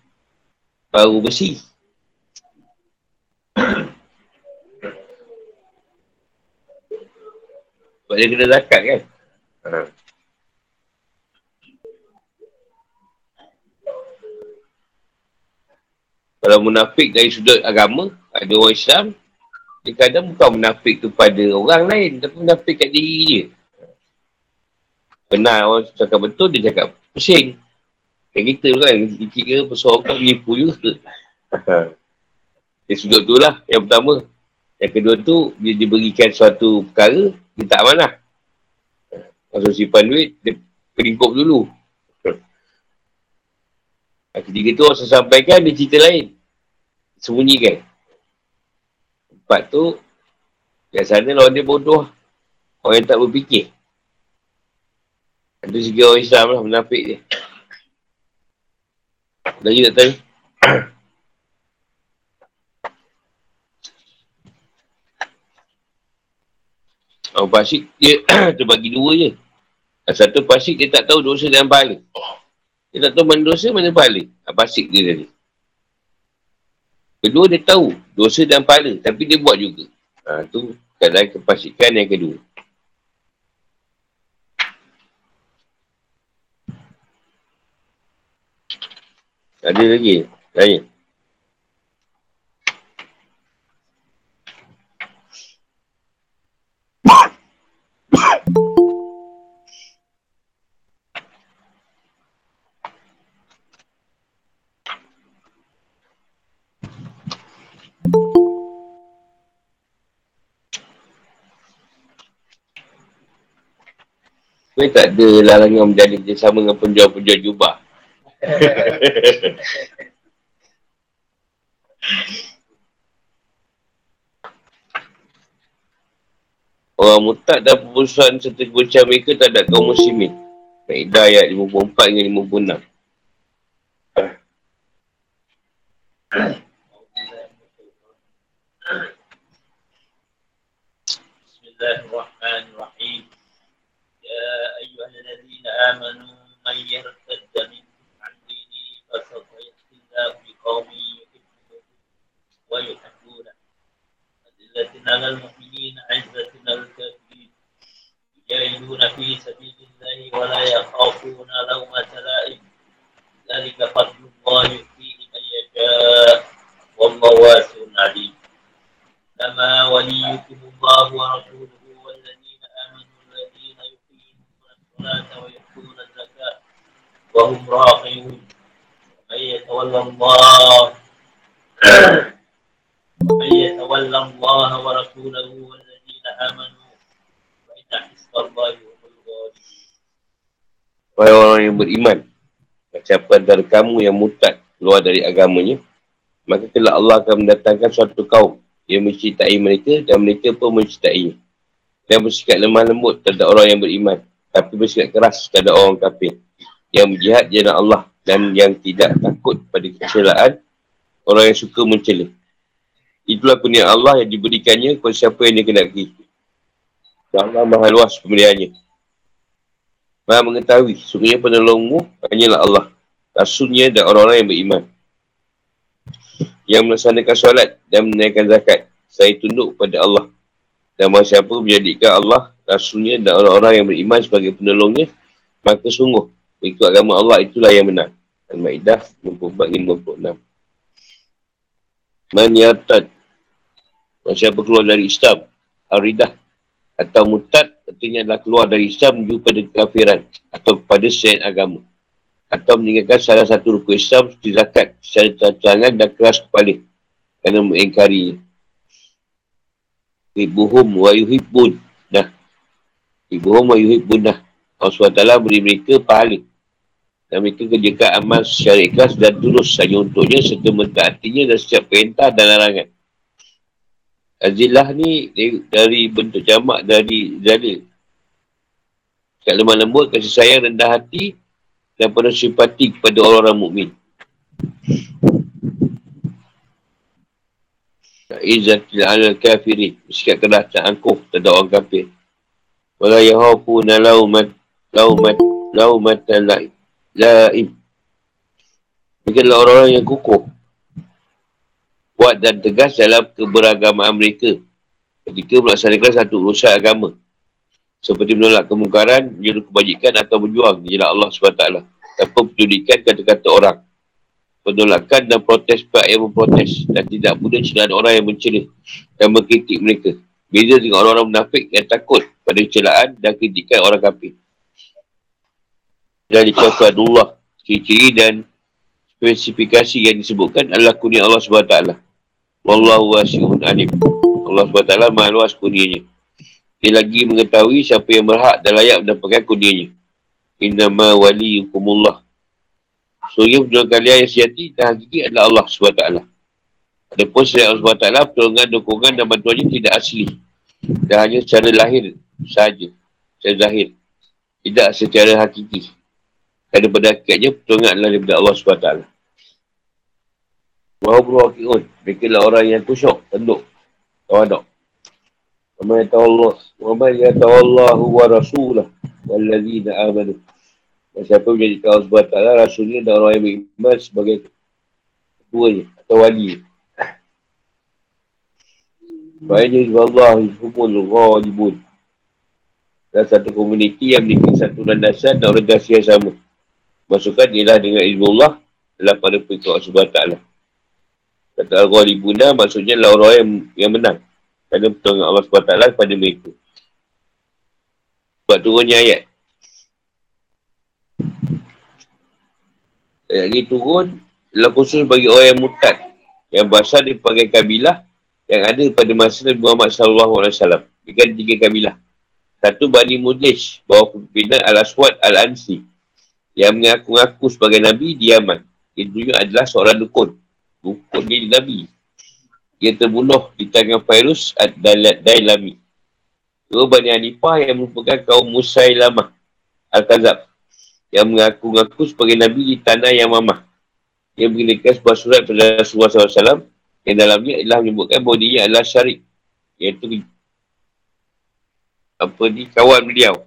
baru besi. Sebab dia kena zakat kan? Ha. Kalau munafik dari sudut agama, ada orang Islam, dia kadang bukan munafik tu pada orang lain, tapi munafik kat diri dia. Pernah orang cakap betul, dia cakap pusing. Yang kita tu kan, kira pesuara kan menipu juga. Dia sudut tu lah, yang pertama. Yang kedua tu, dia diberikan suatu perkara, dia tak amanah. Masuk simpan duit, dia peringkup dulu. Yang ketiga tu, orang sampaikan, dia cerita lain. Sembunyikan. Empat tu, biasanya lawan dia bodoh. Orang yang tak berfikir. Itu segi orang Islam lah, menafik dia. Lagi tak tahu. Oh, pasik dia terbagi dua je. Satu pasik dia tak tahu dosa dan pahala. Dia tak tahu mana dosa, mana pahala. Pasik dia tadi. Kedua dia tahu dosa dan pahala. Tapi dia buat juga. Ha, tu keadaan kepasikan yang kedua. Ada lagi? Tanya. Tapi tak ada larangan menjadi kerjasama dengan penjual-penjual jubah. Orang mutak dan perbusuan serta kebuncan mereka tak ada kaum muslimin. Ma'idah ayat 54 hingga 56. Bismillahirrahmanirrahim. يا أيها الذين آمنوا من يرتد على المؤمنين عزة على الكافرين. يجاهدون في سبيل الله ولا يخافون لومة لائم. ذلك فضل الله يؤتيه من يشاء والله واسع عليم. كما وليكم الله ورسوله الصلاة ويؤتون الزكاة وهم راقيون ومن يتولى الله ومن يتولى الله ورسوله والذين آمنوا فإن حزب الله هم الغالبون Wahai orang yang beriman, siapa dari kamu yang mutat keluar dari agamanya, maka telah Allah akan mendatangkan suatu kaum yang mencintai mereka dan mereka pun mencintai dan bersikap lemah lembut terhadap orang yang beriman tapi bersikap keras kepada orang kafir yang berjihad jalan Allah dan yang tidak takut pada kecelaan orang yang suka mencela. Itulah kurnia Allah yang diberikannya kepada siapa yang dia kenaki. Allah maha luas pemilihannya. Maha mengetahui, sungguhnya penolongmu hanyalah Allah. Rasulnya dan orang-orang yang beriman. Yang melaksanakan solat dan menaikkan zakat. Saya tunduk kepada Allah. Dan maha siapa menjadikan Allah Rasulnya dan orang-orang yang beriman sebagai penolongnya, maka sungguh ikut agama Allah itulah yang benar. Al-Ma'idah 54-56 Man yartad Siapa keluar dari Islam? Aridah Atau mutad Artinya adalah keluar dari Islam menuju pada kafiran Atau pada selain agama. Atau meninggalkan salah satu rukun Islam Seperti zakat Secara tangan dan keras kepala. Kerana mengingkarinya Ibuhum wa yuhibbun. Dah Ibuhum wa yuhibbunah. Allah SWT beri mereka pahala. Dan mereka kerjakan amal secara ikhlas dan tulus hanya untuknya serta mentaatinya dan setiap perintah dan larangan. Azillah ni dari bentuk jamak dari zalil. Kat lemah lembut, kasih sayang, rendah hati dan penuh simpati kepada orang-orang mukmin. Izzatil ala kafirin. Bersikap keras dan angkuh terhadap orang kafir. Wala yahafuna laumat laumat laim. Laim. Mereka adalah orang-orang yang kukuh. Kuat dan tegas dalam keberagamaan mereka. Ketika melaksanakan satu urusan agama. Seperti menolak kemungkaran, menjadi kebajikan atau berjuang jalan Allah SWT. Tanpa penjudikan kata-kata orang. Penolakan dan protes pihak yang memprotes. Dan tidak mudah celahan orang yang mencela dan mengkritik mereka. Beza dengan orang-orang munafik yang takut pada celaan dan kritikan orang kafir. Dan dikatakan Allah, ciri-ciri dan spesifikasi yang disebutkan adalah kurnia Allah SWT. Wallahu wasi'un alim. Allah SWT maha luas kurnianya. Dia lagi mengetahui siapa yang berhak dan layak mendapatkan kurnianya. Innama waliyukumullah. Suri penjualan kalian yang sejati dan hakiki adalah Allah SWT. Adapun selain Allah SWT, pertolongan, dukungan dan bantuannya tidak asli. Dan hanya secara lahir sahaja. Secara zahir. Tidak secara hakiki. Kerana pada hakikatnya pertolongan adalah daripada Allah SWT. Wahubru hakiun. Mereka adalah orang yang kusyuk, tenduk. Tawadok. Wa ya Allah. Wa ya Allah wa rasulah. Wallazina amanu. Dan siapa menjadi Allah SWT, Rasulnya dan orang yang beriman sebagai ketuanya atau wali. Baiknya Allah humul ghalibun. Dan satu komuniti yang memiliki satu landasan dan orientasi yang sama. Masukkan ialah dengan ilmu Allah adalah pada pengikut Allah SWT. Kata Al-Ghalibuna maksudnya adalah orang yang, yang menang. Kerana pertolongan Allah SWT kepada mereka. Sebab turunnya ayat. Ayat ini turun adalah khusus bagi orang yang mutad. Yang berasal di pelbagai kabilah yang ada pada masa Nabi Muhammad SAW. Jika tiga kabilah. Satu Bani Mudlish, bawah pimpinan Al-Aswad Al-Ansi. Yang mengaku-ngaku sebagai Nabi di Yaman. Itu adalah seorang dukun. Dukun dia Nabi. Dia terbunuh di tangan Fairuz Ad-Dailami. Dua Bani Hanifah yang merupakan kaum Musailamah Al-Kazab. Yang mengaku-ngaku sebagai Nabi di tanah yang mamah. Dia mengenakan sebuah surat pada Rasulullah SAW yang dalamnya adalah menyebutkan bahawa dia adalah syarik. Iaitu apa ni, kawan beliau.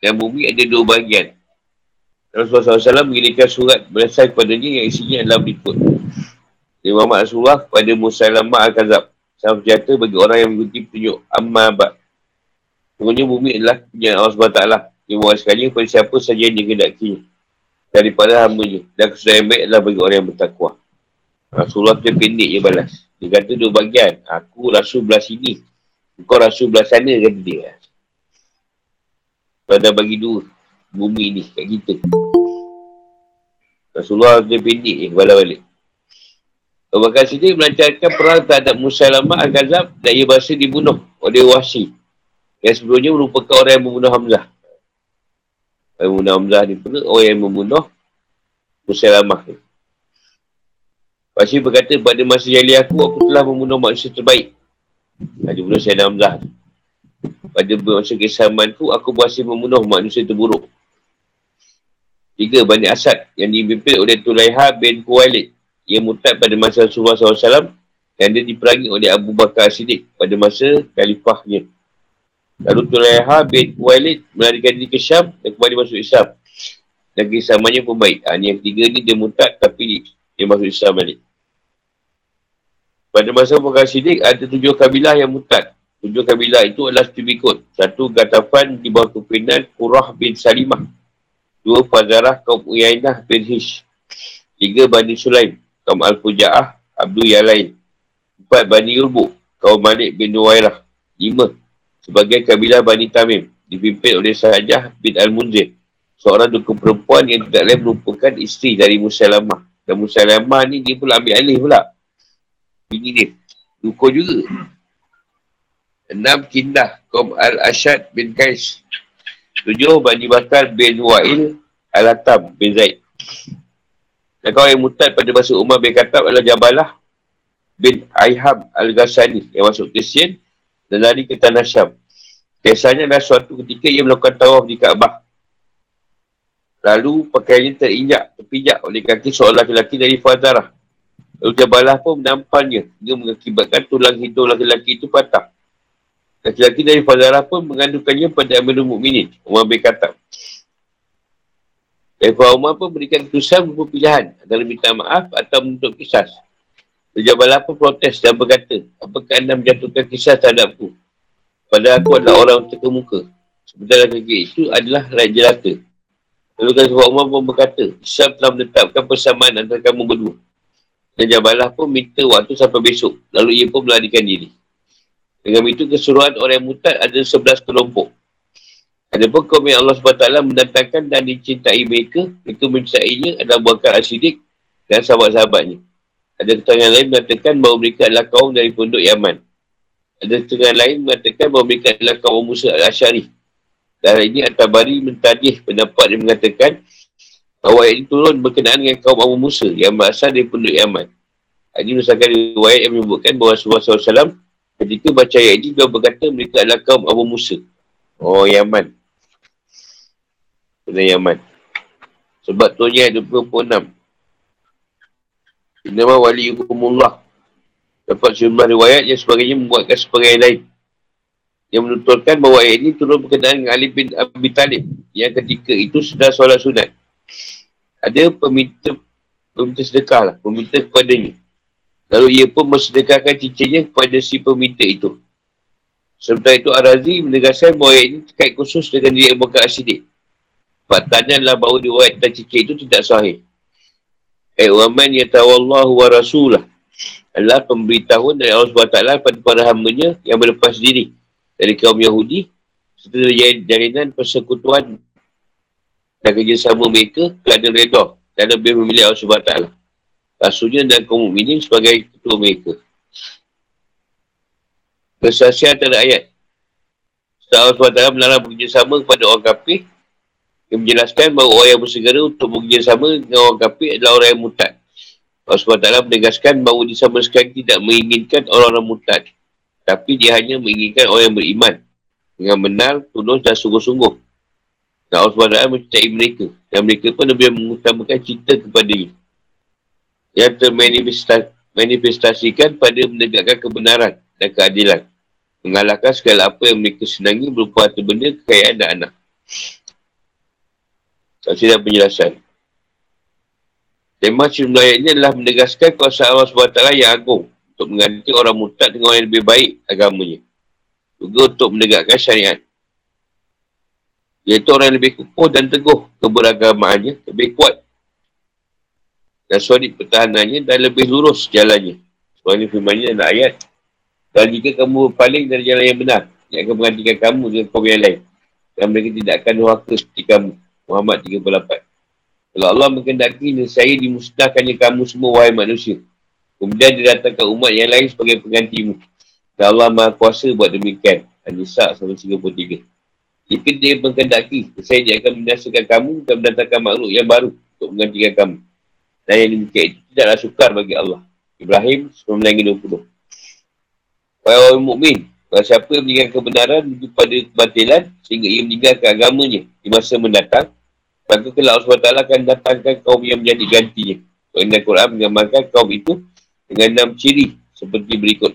Dan bumi ada dua bahagian. Rasulullah SAW mengirimkan surat berasal kepada dia yang isinya adalah berikut. Dia Muhammad Rasulullah kepada Musa Lama Al-Kazab. Sama senjata bagi orang yang mengikuti petunjuk Amma Abad. Sebenarnya bumi adalah punya Allah SWT. Dia buat sekali kepada siapa saja yang dia Daripada hamba-Nya. Dan kesudahan baik adalah bagi orang yang bertakwa. Rasulullah tu pendek je balas. Dia kata dua bagian. Aku rasul belah sini. Kau rasul belah sana kata dia. Pada bagi dua. Bumi ni kat kita. Rasulullah tu pendek je bala balik. Abu Bakar sini melancarkan perang terhadap Musa Lama Al-Ghazab dan ia berhasil dibunuh oleh Wahsi. Yang sebelumnya merupakan orang yang membunuh Hamzah. Orang yang membunuh Hamzah ni pun orang yang membunuh Musa Lama ni. Pasti berkata pada masa jali aku, aku telah membunuh manusia terbaik. Ada bunuh Sayyidina Hamzah. Pada masa kesamaan tu, aku berhasil membunuh manusia terburuk. Tiga, Bani Asad yang dipimpin oleh Tulaiha bin Kuwailid yang mutad pada masa Rasulullah SAW yang dia diperangi oleh Abu Bakar Siddiq pada masa khalifahnya. Lalu Tulaiha bin Kuwailid melarikan diri ke Syam dan kembali masuk Islam. Dan kesamannya pun baik. Ha, yang ketiga ni dia mutad tapi dia masuk Islam balik. Pada masa Bakar Siddiq ada tujuh kabilah yang mutad. Tujuh kabilah itu adalah seperti berikut. Satu Gatafan di bawah kepimpinan Qurrah bin Salimah. Dua Fazarah kaum Uyainah bin Hish. Tiga Bani Sulaim. Kaum Al-Fuja'ah Abdul Yalain. Empat Bani Urbu. Kaum Malik bin Nuwairah. Lima. Sebagai kabilah Bani Tamim. Dipimpin oleh Sahajah bin Al-Munzir. Seorang dukun perempuan yang tidak lain merupakan isteri dari Musalamah. Dan Musalamah ni dia pula ambil alih pula. Bini dia. Dukun juga. Enam Kindah. Kom Al-Ashad bin Qais. Tujuh Bani Bakar bin Wa'il Al-Atam bin Zaid. Dan kau yang mutad pada masa Umar bin Khattab adalah Jabalah bin Aiham Al-Ghassani yang masuk ke Sien dan lari ke Tanah Syam. Biasanya adalah suatu ketika ia melakukan tawaf di Kaabah. Lalu pakaiannya terinjak, terpijak oleh kaki seorang lelaki dari Fazarah. Lalu Jabalah pun menampalnya. Dia mengakibatkan tulang hidung laki-laki itu patah. Laki-laki dari Fazarah pun mengandungkannya pada Amirul Mukminin Umar bin Khattab. Dan Umar pun berikan keputusan berupa pilihan antara minta maaf atau menuntut kisah. Jabalah pun protes dan berkata, apakah anda menjatuhkan kisah terhadapku? Pada aku adalah orang terkemuka. Sebenarnya lagi itu adalah rakyat jelata. Lalu Khalifah Umar pun berkata, Islam telah menetapkan persamaan antara kamu berdua. Dan Jabalah pun minta waktu sampai besok. Lalu ia pun melarikan diri. Dengan itu keseluruhan orang mutad ada sebelas kelompok. Ada pun kaum yang Allah SWT mendatangkan dan dicintai mereka. Mereka mencintainya adalah buahkan asidik dan sahabat-sahabatnya. Ada keterangan lain mengatakan bahawa mereka adalah kaum dari pondok Yaman. Ada keterangan lain mengatakan bahawa mereka adalah kaum Musa al-Ashari. Dan ini At-Tabari mentadih pendapat yang mengatakan bahawa ini turun berkenaan dengan kaum Abu Musa yang berasal dari penduduk Yaman. Ini misalkan riwayat yang menyebutkan bahawa Rasulullah SAW ketika baca ayat ini, dia berkata mereka adalah kaum Abu Musa. Oh, Yaman. Benar Yaman. Sebab tu ayat 26. Nama wali hukumullah. Dapat sejumlah riwayat yang sebagainya membuatkan sebagai lain. Yang menuturkan bahawa ayat ini turun berkenaan dengan Ali bin Abi Talib. Yang ketika itu sudah solat sunat ada peminta peminta sedekah lah, peminta kepadanya. Lalu ia pun bersedekahkan cincinnya kepada si peminta itu. Sementara itu Arazi menegaskan bahawa ini terkait khusus dengan diri Abu Bakar As-Siddiq. Faktanya adalah bahawa diwayat dan cincin itu tidak sahih. Eh, wa man yatawallahu wa rasulah. Adalah pemberitahuan dari Allah SWT pada para hambanya yang berlepas diri dari kaum Yahudi serta jalinan persekutuan dan kerjasama mereka kerana reda dan lebih memilih Allah SWT. Rasulnya dan kaum mukminin sebagai ketua mereka. Kesaksian antara ayat. Setelah SWT melarang bekerjasama kepada orang kafir yang menjelaskan bahawa orang yang bersegera untuk bekerjasama dengan orang kafir adalah orang yang mutad. Allah SWT menegaskan bahawa dia sama sekali tidak menginginkan orang-orang mutad. Tapi dia hanya menginginkan orang yang beriman. Dengan benar, tulus dan sungguh-sungguh. Dan Allah SWT mencintai mereka. Dan mereka pun lebih mengutamakan cinta kepada dia. Yang termanifestasikan pada menegakkan kebenaran dan keadilan. Mengalahkan segala apa yang mereka senangi berupa harta benda, kekayaan dan anak. Saksi dan penjelasan. Tema jumlah ayat ini adalah menegaskan kuasa Allah SWT yang agung untuk mengganti orang mutad dengan orang yang lebih baik agamanya. Juga untuk menegakkan syariat. Iaitu orang yang lebih kukuh dan teguh keberagamaannya, lebih kuat. Dan suara pertahanannya dan lebih lurus jalannya. Soal ini firmannya dalam ayat. Dan jika kamu paling dari jalan yang benar, yang akan menggantikan kamu dengan kaum yang lain. Dan mereka tidak akan doakan seperti kamu. Muhammad 38. Kalau Allah mengendaki saya dimusnahkannya kamu semua wahai manusia. Kemudian dia datangkan umat yang lain sebagai penggantimu. Dan Allah maha kuasa buat demikian. An-Nisa 133. Jika dia mengendaki, saya dia akan binasakan kamu dan mendatangkan makhluk yang baru untuk menggantikan kamu. Dan yang demikian itu tidaklah sukar bagi Allah. Ibrahim 1920. Wahai orang mukmin, kalau siapa yang meninggalkan kebenaran menuju pada kebatilan sehingga ia meninggalkan agamanya di masa mendatang, Maka kalau Allah SWT akan datangkan kaum yang menjadi gantinya. Kerana Al-Quran menggambarkan kaum itu dengan enam ciri seperti berikut.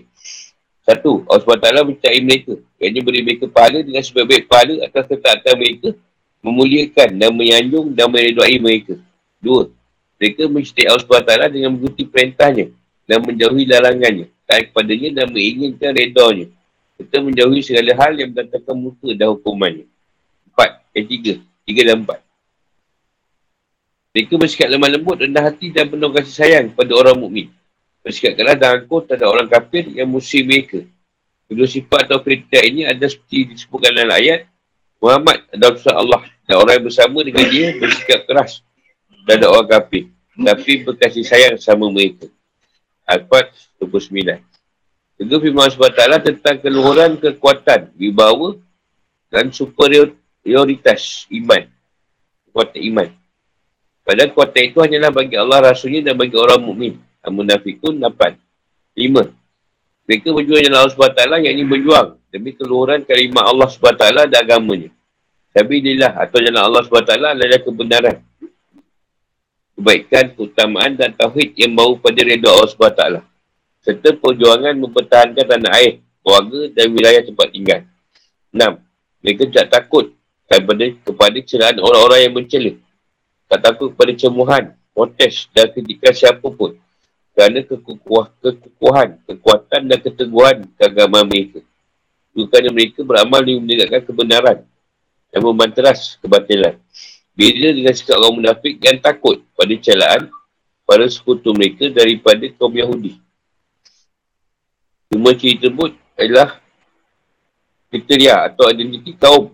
Satu, Allah SWT mencintai mereka. Kerana beri mereka pahala dengan sebaik-baik pahala atas ketaatan mereka. Memuliakan dan menyanjung dan meredai mereka. Dua, mereka mencintai Allah SWT dengan mengikuti perintahnya dan menjauhi larangannya. Taat kepadanya dan menginginkan redanya. Kita menjauhi segala hal yang mendatangkan muka dan hukumannya. Empat, yang tiga. Tiga dan empat. Mereka bersikap lemah lembut, rendah hati dan penuh kasih sayang kepada orang mukmin. Bersikap keras dan angkuh terhadap orang kafir yang musim mereka. Kedua sifat atau perintah ini ada seperti disebutkan dalam ayat Muhammad adalah usaha Allah dan orang yang bersama dengan dia bersikap keras terhadap orang kafir. Tapi berkasih sayang sama mereka. Al-Fat 29. Kedua firman SWT tentang keluhuran kekuatan, wibawa dan superioritas iman. Kekuatan iman. Padahal kuatan itu hanyalah bagi Allah Rasulnya dan bagi orang mukmin. Al-Munafikun 8. 5. Mereka berjuang dalam Allah SWT yang ini berjuang demi keluhuran kalimat Allah SWT dan agamanya. Tapi inilah atau jalan Allah SWT adalah kebenaran. Kebaikan, keutamaan dan tauhid yang bawa pada reda Allah SWT. Serta perjuangan mempertahankan tanah air, keluarga dan wilayah tempat tinggal. 6. Mereka tidak takut kepada, kepada cerahan orang-orang yang mencela tak takut kepada cemuhan, protes dan kritikan siapa pun. Kerana kekukuh, kekukuhan, kekuatan dan keteguhan keagamaan mereka. Bukannya mereka beramal dengan menegakkan kebenaran dan membanteras kebatilan. Beda dengan sikap orang munafik yang takut pada celaan pada sekutu mereka daripada kaum Yahudi. Cuma ciri tersebut adalah kriteria atau identiti kaum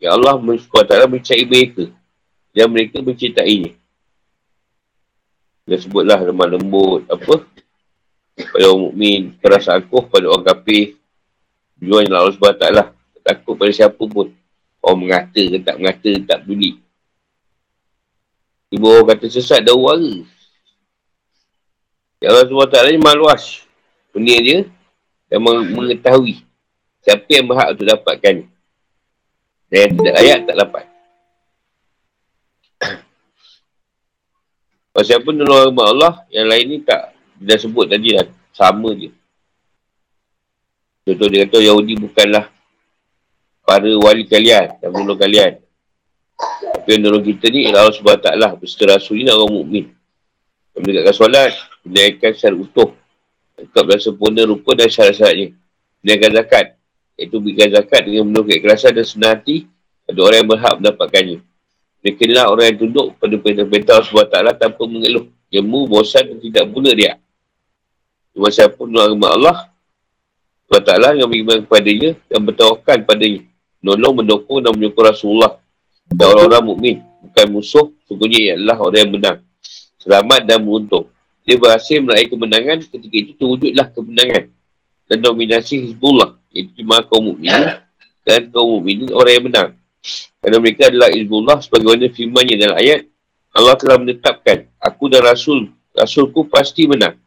yang Allah SWT mencari mereka yang mereka mencintainya. Dia sebutlah lemah lembut, apa? Pada orang mukmin, keras akuh pada orang kafir. Jual yang Allah SWT lah. Takut pada siapa pun. Orang mengata ke tak mengata, tak peduli. Ibu orang kata sesat dah wara. Ya Allah SWT ni maha luas. Dunia dia dan mengetahui siapa yang berhak untuk dapatkan. Dan yang tidak layak tak dapat. Kalau siapa nolong agama Allah, yang lain ni tak, dia sebut tadi lah, sama je. Contoh dia kata, Yahudi bukanlah para wali kalian, dan menolong kalian. Yang nolong kita ni, Allah SWT berserta rasul ni orang mukmin. Yang menegakkan solat, menaikkan secara utuh. Lengkap dan sempurna rupa dan syarat-syaratnya. Menaikkan zakat, iaitu berikan zakat dengan menurut keikhlasan dan senang hati, ada orang yang berhak mendapatkannya. Mereka lah orang yang tunduk pada perintah-perintah SWT tanpa mengeluh. Jemu, bosan dan tidak pula dia. Cuma siapa pun agama Allah, Ta'ala yang beriman kepadanya dan bertawakal padanya. Nolong, mendukung dan menyokong Rasulullah. Dan orang-orang mukmin Bukan musuh, sungguhnya ialah orang yang menang. Selamat dan beruntung. Dia berhasil meraih kemenangan, ketika itu terwujudlah kemenangan. Dan dominasi Hizbullah. Itu cuma kaum mukmin dan kaum mukmin orang yang menang. Kerana mereka adalah Hizbullah sebagaimana firmannya dalam ayat Allah telah menetapkan aku dan Rasul Rasulku pasti menang.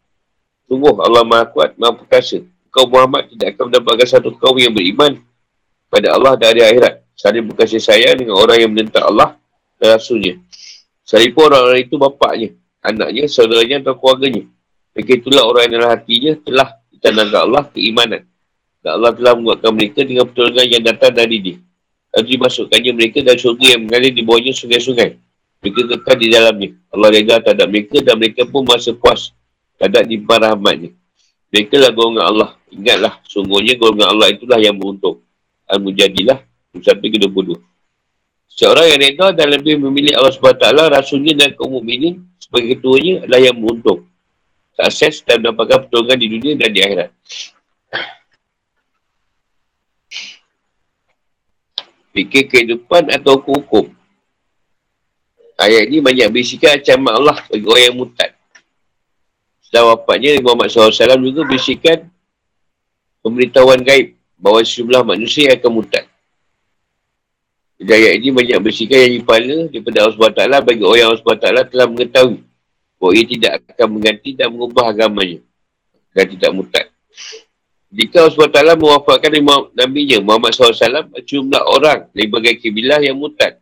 Sungguh Allah Maha Kuat, Maha Perkasa. Kau Muhammad tidak akan mendapatkan satu kaum yang beriman pada Allah dari akhirat. Saling berkasih sayang dengan orang yang menentang Allah dan Rasulnya. Sekalipun orang-orang itu bapaknya, anaknya, saudaranya atau keluarganya. Mereka itulah orang yang dalam hatinya telah ditanamkan Allah keimanan. Dan Allah telah membuatkan mereka dengan pertolongan yang datang dari dia. Lalu dimasukkannya mereka dalam syurga yang mengalir di bawahnya sungai-sungai. Mereka kekal di dalamnya. Allah reda terhadap mereka dan mereka pun merasa puas terhadap di rahmatnya. Mereka lah golongan Allah. Ingatlah, sungguhnya golongan Allah itulah yang beruntung. Al-Mujadilah, 1-22. Seorang yang reda dan lebih memilih Allah SWT, Rasulnya dan kaum mukminin sebagai ketuanya adalah yang beruntung. Sukses dan mendapatkan pertolongan di dunia dan di akhirat. Fikir kehidupan atau hukum. Ayat ini banyak berisikan ancaman Allah bagi orang yang mutad. Setelah wafatnya, Muhammad SAW juga berisikan pemberitahuan gaib bahawa sejumlah manusia akan mutad. Jadi ayat ini banyak berisikan yang dipala daripada Allah SWT bagi orang Allah SWT telah mengetahui bahawa ia tidak akan mengganti dan mengubah agamanya dan tidak mutad. Jika Allah SWT mewafatkan Nabi Nya Muhammad SAW, jumlah orang dari berbagai kibilah yang mutad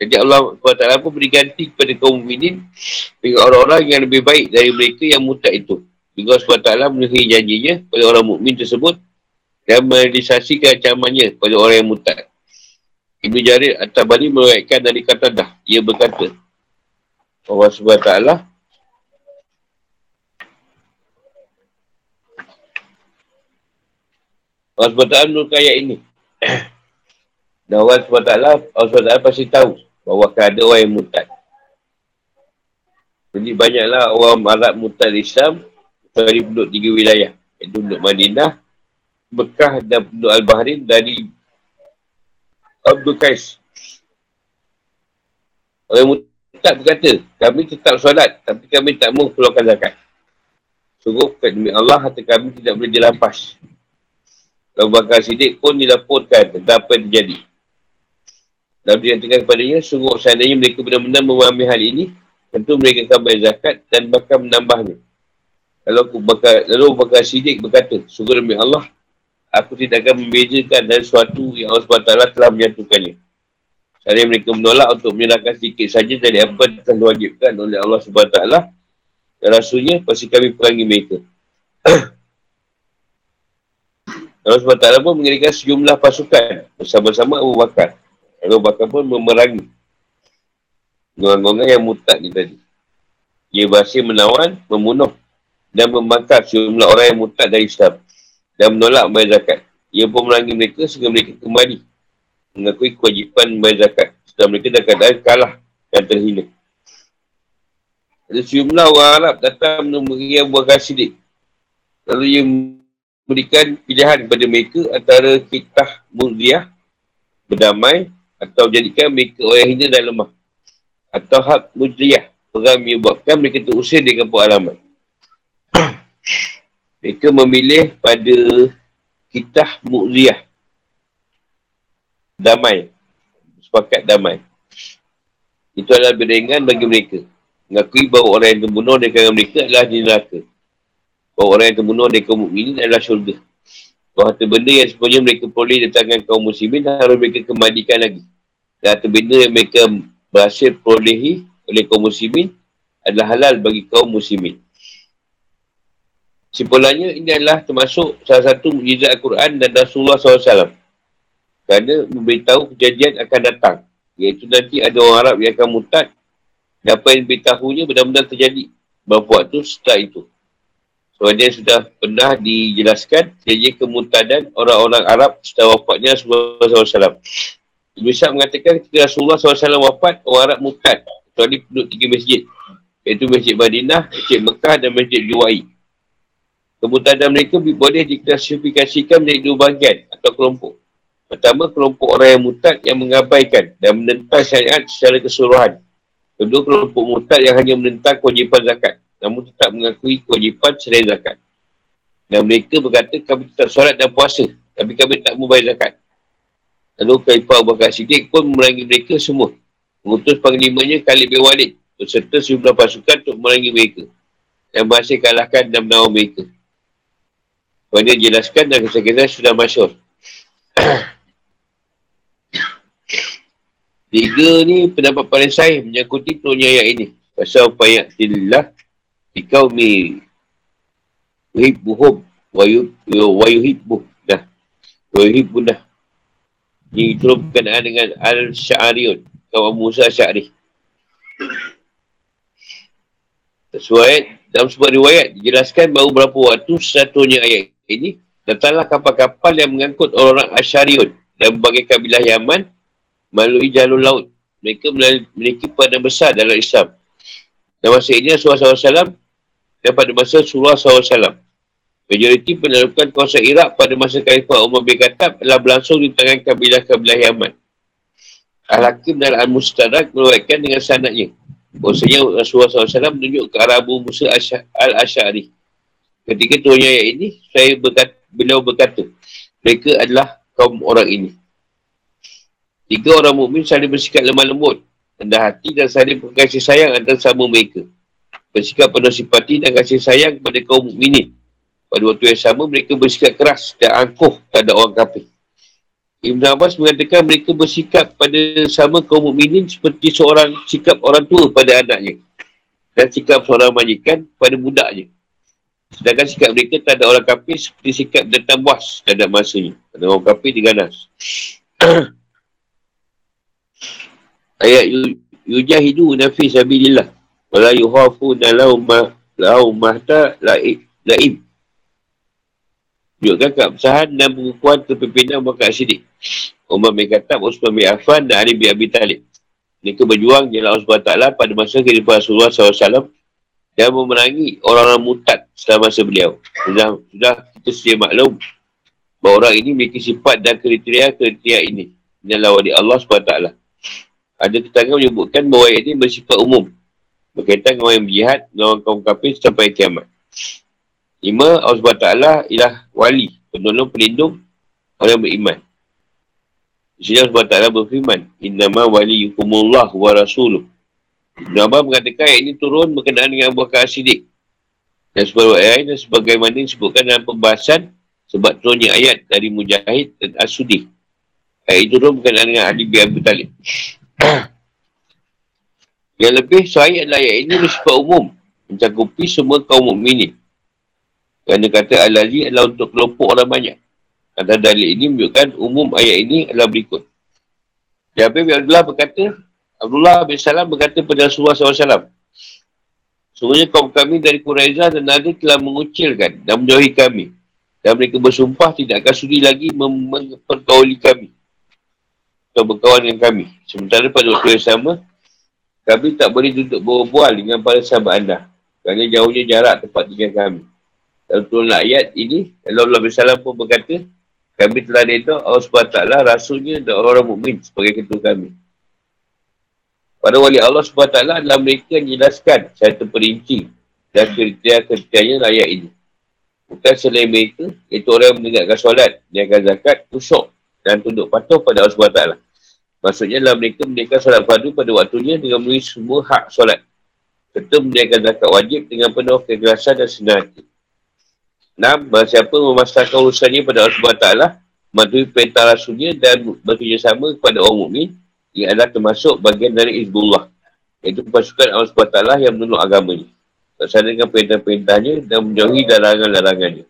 jadi Allah SWT pun beri ganti kepada kaum mukminin dengan orang-orang yang lebih baik dari mereka yang mutak itu. Juga Allah SWT menuhi janjinya kepada orang mukmin tersebut dan merealisasikan ancamannya kepada orang yang mutak. Ibn Jarir At-Tabari meruatkan dari kata dah. Ia berkata, Allah SWT Allah SWT menurut ayat ini. Dan Allah SWT, Allah SWT pasti tahu bahawa ada orang yang mutad. Jadi banyaklah orang Arab mutad Islam dari penduduk tiga wilayah. Iaitu penduduk Madinah, Bekah dan penduduk Al-Bahrin dari Abdul Qais. Orang mutad berkata, kami tetap solat tapi kami tak mahu keluarkan zakat. Sungguh demi Allah hati kami tidak boleh dilampas. Abu Bakar Siddiq pun dilaporkan tentang apa yang terjadi. Lalu dia katakan kepadanya, sungguh seandainya mereka benar-benar memahami hal ini, tentu mereka akan bayar zakat dan bahkan menambahnya. Lalu aku bakal, lalu bakal sidik berkata, sungguh demi Allah, aku tidak akan membezakan dari sesuatu yang Allah SWT telah menyatukannya. Seandainya mereka menolak untuk menyerahkan sedikit saja dari apa yang telah diwajibkan oleh Allah SWT dan Rasulnya, pasti kami perangi mereka. Allah SWT pun mengirimkan sejumlah pasukan bersama-sama Abu Bakar Abu Bakar pun memerangi golongan-golongan yang mutak ni tadi. Ia berhasil menawan, membunuh dan membakar sejumlah orang yang mutak dari Islam dan menolak membayar zakat. Ia pun merangi mereka sehingga mereka kembali mengakui kewajipan membayar zakat setelah mereka dah keadaan kalah dan terhina. Ada sejumlah orang Arab datang menemui Abu Siddiq. Lalu ia memberikan pilihan kepada mereka antara kitah muziah berdamai atau jadikan mereka orang hina dan lemah. Atau hak mujriyah. Orang menyebabkan mereka terusir di kampung alamat. Mereka memilih pada kitah mu'ziyah. Damai. Sepakat damai. Itu adalah beringan bagi mereka. Mengakui bahawa orang yang terbunuh dari kalangan mereka adalah di neraka. Bahawa orang yang terbunuh dari kaum mukminin adalah syurga. Bahawa harta benda yang sebenarnya mereka boleh datangkan kaum muslimin harus mereka kembalikan lagi. Dan harta benda yang mereka berhasil perolehi oleh kaum muslimin adalah halal bagi kaum muslimin. Simpulannya ini adalah termasuk salah satu mujizat Al-Quran dan Rasulullah SAW. Kerana memberitahu kejadian akan datang. Iaitu nanti ada orang Arab yang akan mutad. Dan apa yang diberitahunya benar-benar terjadi. Berapa waktu setelah itu. Sebenarnya sudah pernah dijelaskan jadi kemutadan orang-orang Arab setelah wafatnya Rasulullah SAW. Ibn Sa'ad mengatakan ketika Rasulullah SAW wafat, orang Arab mutad. Kecuali penduduk tiga masjid. Iaitu Masjid Madinah, Masjid Mekah dan Masjid Juwai. Kemutadan mereka boleh diklasifikasikan menjadi dua bahagian atau kelompok. Pertama, kelompok orang yang mutad yang mengabaikan dan menentang syariat secara keseluruhan. Kedua, kelompok mutad yang hanya menentang kewajipan zakat. Namun tetap mengakui kewajipan selain zakat. Dan mereka berkata, kami tetap solat dan puasa. Tapi kami tak membayar zakat. Lalu Khalifah Abu Bakar Siddiq pun memerangi mereka semua. Mengutus panglimanya Khalid bin Walid berserta sejumlah pasukan untuk memerangi mereka. Dan masih kalahkan dan menawar mereka. Sebab dia jelaskan dan kisah-kisah sudah masyur. Tiga ni pendapat paling sahih menyangkuti turunnya ayat ini. Pasal upaya tillah dikau mi hibbuhum wa yuhibbuh dah. Wa yuhibbuh dah. Ini turun berkenaan dengan Al-Sya'ariyun. Kawan Musa Sya'ri. Sesuai dalam sebuah riwayat dijelaskan bahawa beberapa waktu satunya ayat ini datanglah kapal-kapal yang mengangkut orang-orang Asyariun dan berbagai kabilah Yaman melalui jalur laut. Mereka memiliki peranan besar dalam Islam. Dan masa ini Rasulullah SAW dan pada masa Rasulullah SAW. Majoriti penelukan kawasan Iraq pada masa Khalifah Umar bin Khattab telah berlangsung di tangan kabilah-kabilah Yaman. Al-Hakim dan Al-Mustarak meruatkan dengan sanatnya. Bahasanya Rasulullah SAW menunjuk ke arah Abu Musa Al-Ash'ari. Ketika turunnya ayat ini, saya berkata, beliau berkata, mereka adalah kaum orang ini. Tiga orang mukmin saling bersikap lemah lembut, rendah hati dan saling berkasih sayang antara sama mereka. Bersikap penuh simpati dan kasih sayang kepada kaum mukminin. Pada waktu yang sama, mereka bersikap keras dan angkuh terhadap orang kafir. Ibn Abbas mengatakan mereka bersikap pada sama kaum mukminin seperti seorang sikap orang tua pada anaknya. Dan sikap seorang majikan pada budaknya. Sedangkan sikap mereka tak ada orang kafir seperti sikap datang buas terhadap masanya. Ada orang kafir diganas. Ayat yujahidu nafi sabidillah. Wala yuhafu nalauma laumahta laib. laib. Tunjukkan keabsahan dan pengukuhan kepimpinan Bakar Siddiq. Umar bin Khattab, Usman bin Affan dan Ali bin Abi Talib. Mereka berjuang jalan Allah SWT pada masa kehidupan Rasulullah SAW dan memerangi orang-orang mutad selama masa beliau. Sudah, sudah kita sedia maklum bahawa orang ini memiliki sifat dan kriteria-kriteria ini. Inilah wadi Allah SWT. Ada ketangan menyebutkan bahawa ini bersifat umum. Berkaitan dengan orang yang berjihad, dengan kaum kafir sampai kiamat. Lima, Allah SWT ialah wali, penolong, pelindung orang beriman. Di sini Allah SWT berfirman, Innama wali yukumullah wa rasuluh. Ibn Abbas mengatakan ayat ini turun berkenaan dengan Abu Bakar Siddiq. Dan sebagai ayat dan sebagaimana disebutkan dalam pembahasan sebab turunnya ayat dari Mujahid dan As-Sudi. Ayat itu turun berkenaan dengan Ali bin Abu Talib. Yang lebih sahih adalah ayat ini bersifat umum. Mencakupi semua kaum mukminin. Kerana kata Al-Aziz adalah untuk kelompok orang banyak. Kata dalil ini menunjukkan umum ayat ini adalah berikut. Jabir bin Abdullah berkata, Abdullah bin Salam berkata kepada Rasulullah SAW, Semuanya kaum kami dari Quraizah dan Nadir telah mengucilkan dan menjauhi kami. Dan mereka bersumpah tidak akan sudi lagi memperkauli kami. Atau berkawan dengan kami. Sementara pada waktu yang sama, kami tak boleh duduk berbual dengan para sahabat anda. Kerana jauhnya jarak tempat tinggal kami. Dalam turun ayat ini, Allah Salam pun berkata, kami telah redha Allah SWT rasulnya dan orang-orang mukmin sebagai ketua kami. Pada wali Allah SWT adalah mereka yang jelaskan secara terperinci dan kriteria-kriterianya ayat ini. Bukan selain mereka, itu orang yang menegakkan solat, niaga zakat, kusuk dan tunduk patuh pada Allah SWT. Maksudnya adalah mereka menegakkan solat fardu pada waktunya dengan memenuhi semua hak solat. Serta menegakkan zakat wajib dengan penuh kegelasan dan senang hati. Enam, siapa memasarkan urusannya pada Allah SWT, mematuhi perintah rasulnya dan bekerjasama kepada orang mukmin ia adalah termasuk bagian dari Izbullah. Iaitu pasukan Allah SWT yang menolak agamanya. Dengan perintah-perintahnya dan menjauhi larangan-larangannya.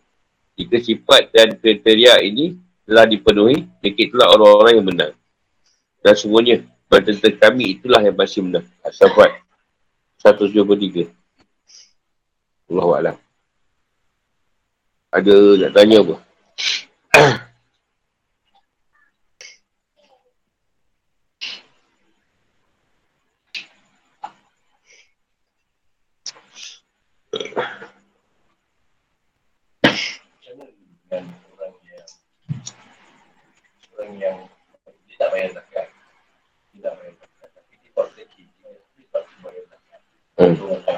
Jika sifat dan kriteria ini telah dipenuhi, itulah orang-orang yang menang. Dan semuanya, bertentang kami itulah yang pasti menang. Asafat 123. Allah Ada nak tanya apa? tidak bayar zakat. Tidak bayar zakat. Tapi dia buat zakat. Dia buat bayar zakat. Hmm. Kan.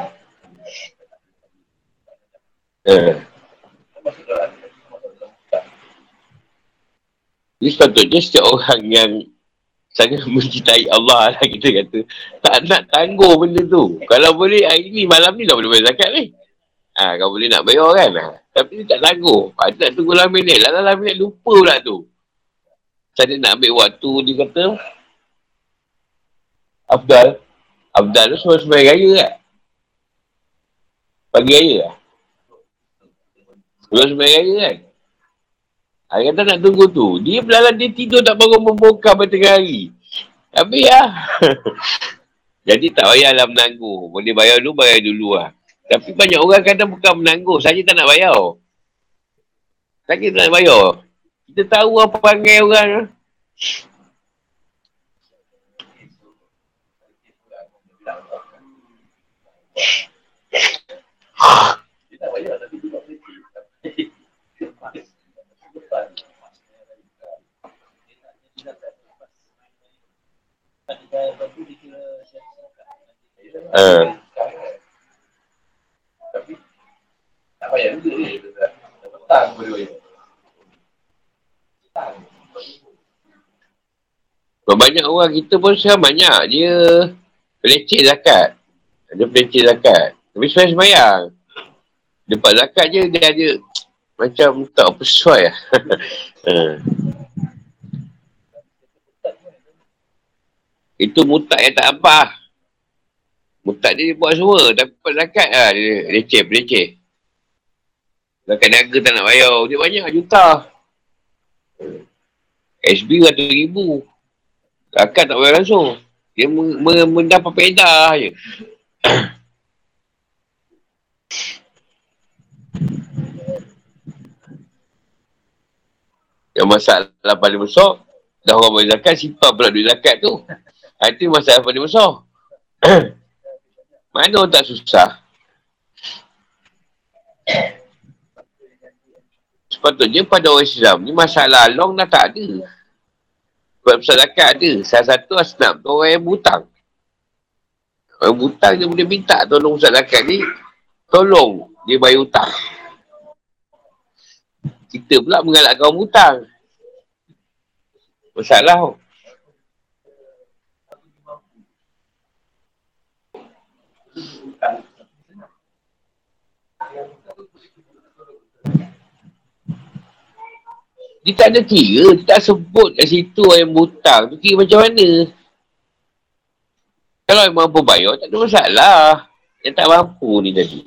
Eh. Kan Ini sepatutnya setiap orang yang sangat mencintai Allah lah kita kata tak nak tangguh benda tu. Kalau boleh hari ni malam ni dah boleh bayar zakat ni. Ha, kalau boleh nak bayar kan. Ha. Tapi dia tak tangguh. Ada nak tunggu lama minit. Lama-lama minit lupa pula tu. Saya nak ambil waktu dia kata. Abdal. Abdal tu semua sebagai raya kan. Pagi raya lah. Sebelum sebagai raya kan. Hari kata nak tunggu tu. Dia belalang dia tidur tak bangun membongkar pada tengah hari. Habis lah. Jadi tak payahlah menangguh. Boleh bayar dulu, bayar dulu lah. Tapi banyak orang kadang bukan menangguh. Saja tak nak bayar. Saja tak nak bayar. Kita tahu apa panggil orang. Tak tapi Uh. Tapi tak payah juga ni. Petang boleh bayar. Banyak orang kita pun sekarang banyak. Dia peleceh zakat. Dia peleceh zakat. Tapi sebenarnya semayang. Lepas zakat je dia ada macam tak sesuai lah. uh. Itu mutak yang tak apa. Mutak dia, dia buat semua. Dapat zakat lah. Dia leceh, leceh. Zakat niaga tak nak bayar. Dia banyak juta. SB ratus ribu. Zakat tak bayar langsung. Dia mendapat pedah je. Yang masalah paling besar, dah orang bayar zakat, simpan pula duit zakat tu. Itu masalah paling besar. Mana orang tak susah? Sepatutnya pada orang Islam ni masalah long dah tak ada. Sebab zakat ada. Salah satu asnaf tu orang yang butang. Orang butang dia boleh minta tolong besar zakat ni. Tolong dia bayar hutang. Kita pula mengalakkan orang butang. Masalah tu. Dia tak ada kira, dia tak sebut kat situ yang butang tu kira macam mana. Kalau yang mampu bayar, tak ada masalah. Yang tak mampu ni tadi.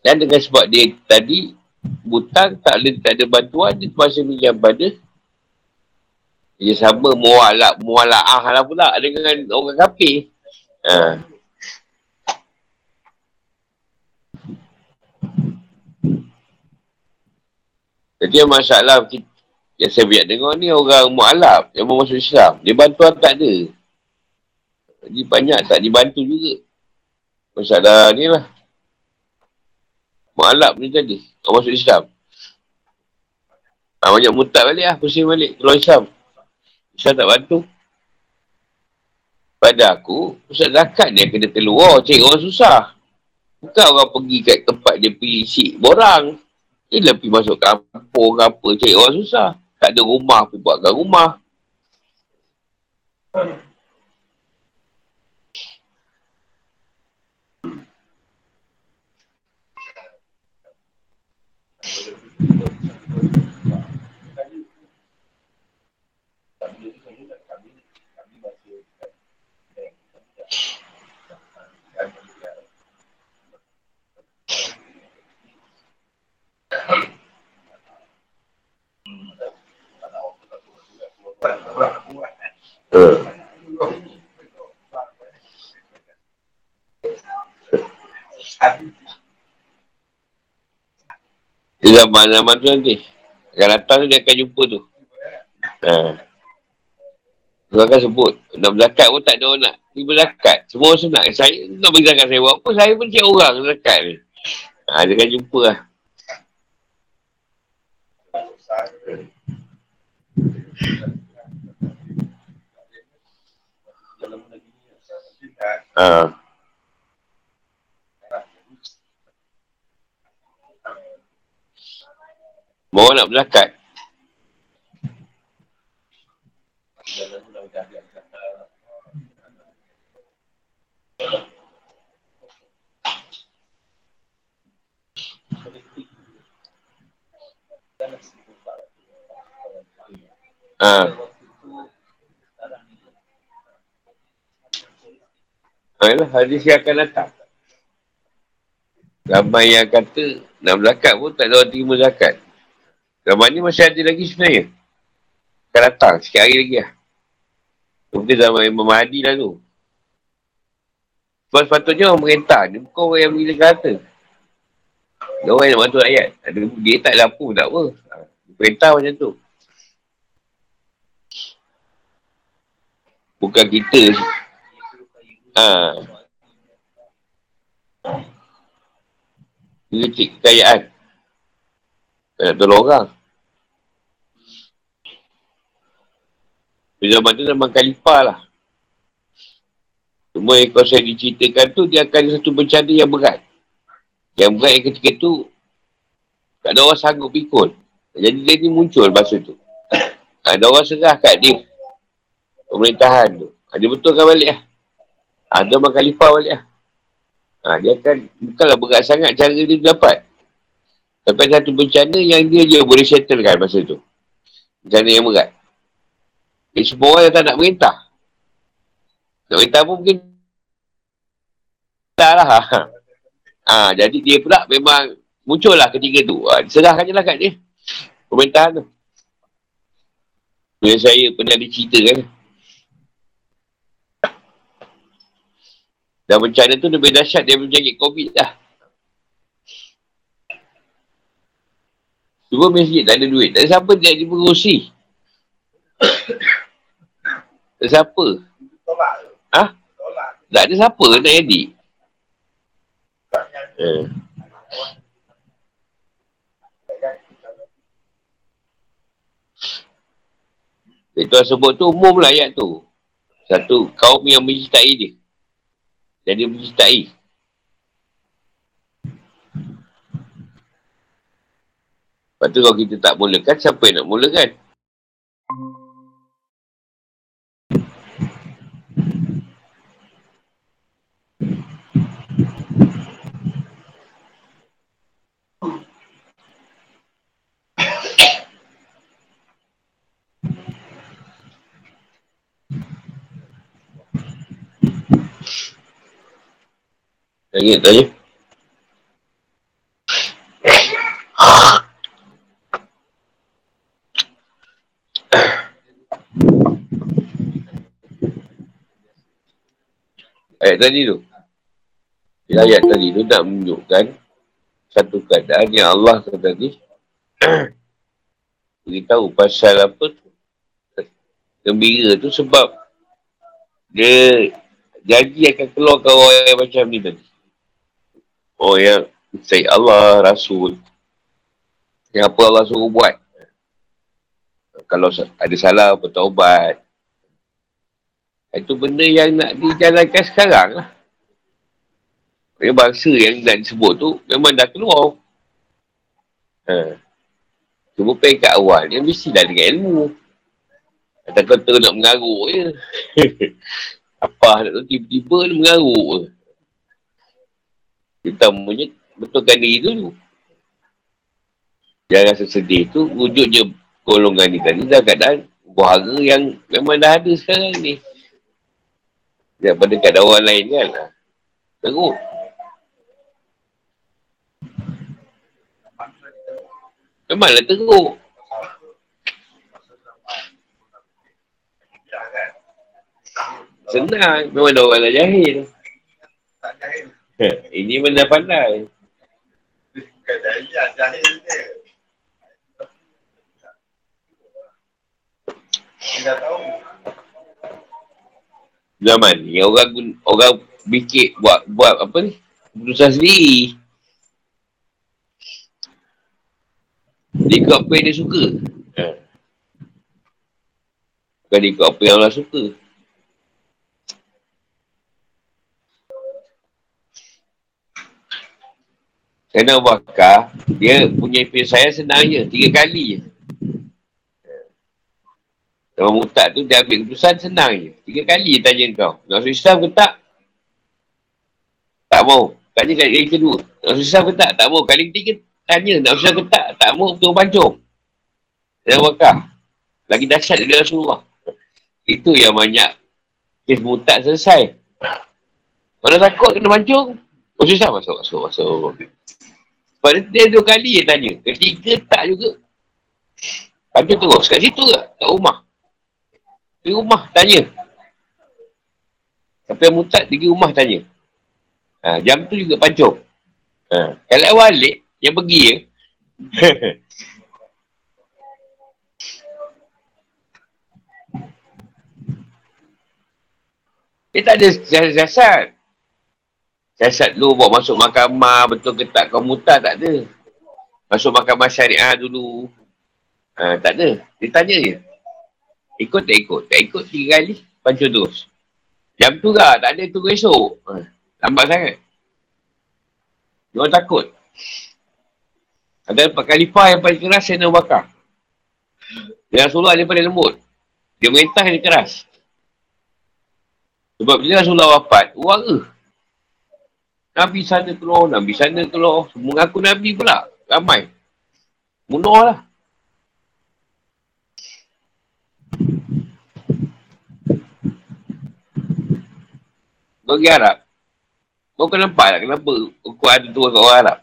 Dan dengan sebab dia tadi, butang tak ada, tak ada bantuan, dia terpaksa minjam pada dia sama mualak, muala'ah lah pula dengan orang kafir. Ha. Jadi masalah kita, yang saya biar dengar ni orang mu'alaf yang masuk Islam. Dia bantuan tak ada. Jadi banyak tak dibantu juga. Masalah ni lah. Mu'alaf ni tadi. Orang masuk Islam. Ha, banyak mutak balik lah. Pusing balik. Keluar Islam. Islam tak bantu. Pada aku, pusat zakat dia kena keluar. Cik orang susah. Bukan orang pergi kat tempat dia pergi isi borang. Dia lebih masuk kampung ke apa. Cik orang susah. Tak ada rumah pun buatkan rumah. Di zaman-zaman tu nanti. Akan datang tu dia akan jumpa tu. Ha. Dia akan sebut. Nak berzakat pun tak ada orang nak. Dia berzakat. Semua orang senang. Saya nak berzakat saya buat apa. Saya pun cik orang berzakat ni. Ha, dia akan jumpa lah. Ha. Bawa nak berzakat. Ha. Ayolah, hadis yang akan datang. Ramai yang kata nak berzakat pun tak ada orang terima zakat. Zaman ni masih ada lagi sebenarnya. Akan datang sikit hari lagi lah. Mungkin zaman Imam Mahdi lah tu. Sebab sepatutnya orang merintah. Dia bukan orang yang bila kata. Dia orang yang nak bantu rakyat. Dia tak ada tak apa. Perintah macam tu. Bukan kita. Ha. Dia cik kekayaan. Tak nak tolong orang. Zaman tu zaman khalifah lah. Semua yang kau saya diceritakan tu, dia akan satu bencana yang berat. Yang berat yang ketika tu, tak ada orang sanggup pikul. Jadi dia ni muncul masa tu. Ada orang serah kat dia. Pemerintahan tu. Dia betulkan balik lah. Ada orang khalifah balik lah. Ha, dia akan, bukanlah berat sangat cara dia dapat. Tapi satu bencana yang dia je boleh settlekan masa tu. Bencana yang berat. Jadi semua orang tak nak merintah. Nak merintah pun mungkin tak lah. Ha, jadi dia pula memang muncul lah ketika tu. Ha, serahkan je lah kat dia. Pemerintahan tu. Yang saya pernah diceritakan. Dan bencana tu lebih dahsyat daripada penyakit COVID lah. Semua masjid tak ada duit. Tak ada siapa dia di berusi. tak ada siapa. Ha? Tak ada siapa nak edit. Eh. Itu sebut tu umum lah ayat tu. Satu kaum yang mencintai dia. Dan dia mencintai. Lepas tu kalau kita tak mulakan, siapa yang nak mulakan? Ingat tanya. Ayat tadi tu. Ayat tadi tu nak menunjukkan satu keadaan yang Allah kata tadi beritahu pasal apa tu. Gembira tu sebab dia janji akan keluar ke orang yang macam ni tadi. Oh yang Sayyid Allah, Rasul. Yang apa Allah suruh buat. Kalau ada salah, bertaubat. Itu benda yang nak dijalankan sekarang lah. Yang bangsa yang nak disebut tu memang dah keluar. Ha. Cuma pengen kat awal dia mesti dah dengan ilmu. Tak kata nak mengaruk je. Apa nak tiba-tiba dia mengaruk Kita punya betulkan diri tu. Jangan rasa sedih tu, wujud je golongan ni tadi dah keadaan buahara yang memang dah ada sekarang ni. Daripada kat orang lain kan. Ha. Teruk. Memanglah teruk. Senang. Memang ada orang lah jahil. Ini benda pandai. Zaman ni orang orang bikin buat buat apa ni? Keputusan sendiri. Dia ikut apa yang dia suka. Ha. Bukan dia ikut apa yang Allah suka. Kerana Bakar, dia punya pilih saya senang je. Tiga kali je. Kalau mutak tu dia ambil keputusan senang je. Tiga kali dia tanya kau. Nak masuk Islam ke tak? Tak mau. Tanya kali yang kedua. Nak masuk Islam ke tak? Tak mau. Kali ketiga tanya nak masuk Islam ke tak? Tak mau betul pancung. Dan Bakar. Lagi dahsyat dari Rasulullah. Itu yang banyak kes mutak selesai. Kalau takut kena pancung, masuk Islam masuk, masuk, masuk. Pada dia dua kali dia tanya. Ketiga tak juga. Pancung terus. Kat situ ke? Kat rumah. Di rumah tanya. Sampai mutat pergi rumah tanya. Ha, jam tu juga pancung. Ha, kalau balik, yang pergi ya. Dia tak ada siasat. Siasat dulu buat masuk mahkamah, betul ke tak kau mutar, tak ada. Masuk mahkamah syariah dulu. Ha, tak ada. Dia tanya je. Ikut tak ikut? Tak ikut tiga kali, pancur terus. Jam tu lah, tak ada tunggu esok. Ha, lambat sangat. Dia takut. Ada empat khalifah yang paling keras, saya nak bakar. Dia Rasulullah dia paling lembut. Dia merintah yang keras. Sebab bila Rasulullah wafat, warga. Nabi sana keluar, Nabi sana keluar. Semua mengaku Nabi pula. Ramai. Munuh lah. Kau pergi Arab. Kau kan nampak tak kenapa hukum ada dua orang Arab.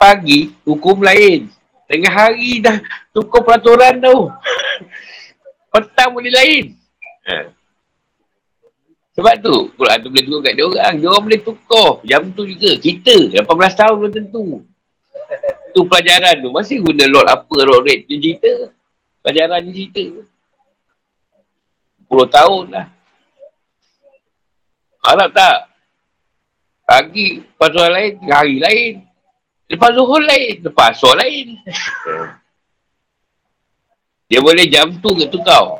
Pagi, hukum lain. Tengah hari dah tukar peraturan tau. Petang boleh lain. Ha. Sebab tu, Quran tu boleh tukar kat dia orang. Dia orang boleh tukar. Jam tu juga. Kita, 18 tahun belum tentu. Tu pelajaran tu. Masih guna lot apa, lot rate tu cerita. Pelajaran ni cerita. 10 tahun lah. Harap tak? Pagi, lepas Zuhur lain, hari lain. Lepas Zuhur lain, lepas Zuhur lain. Dia boleh jam tu ke tu kau?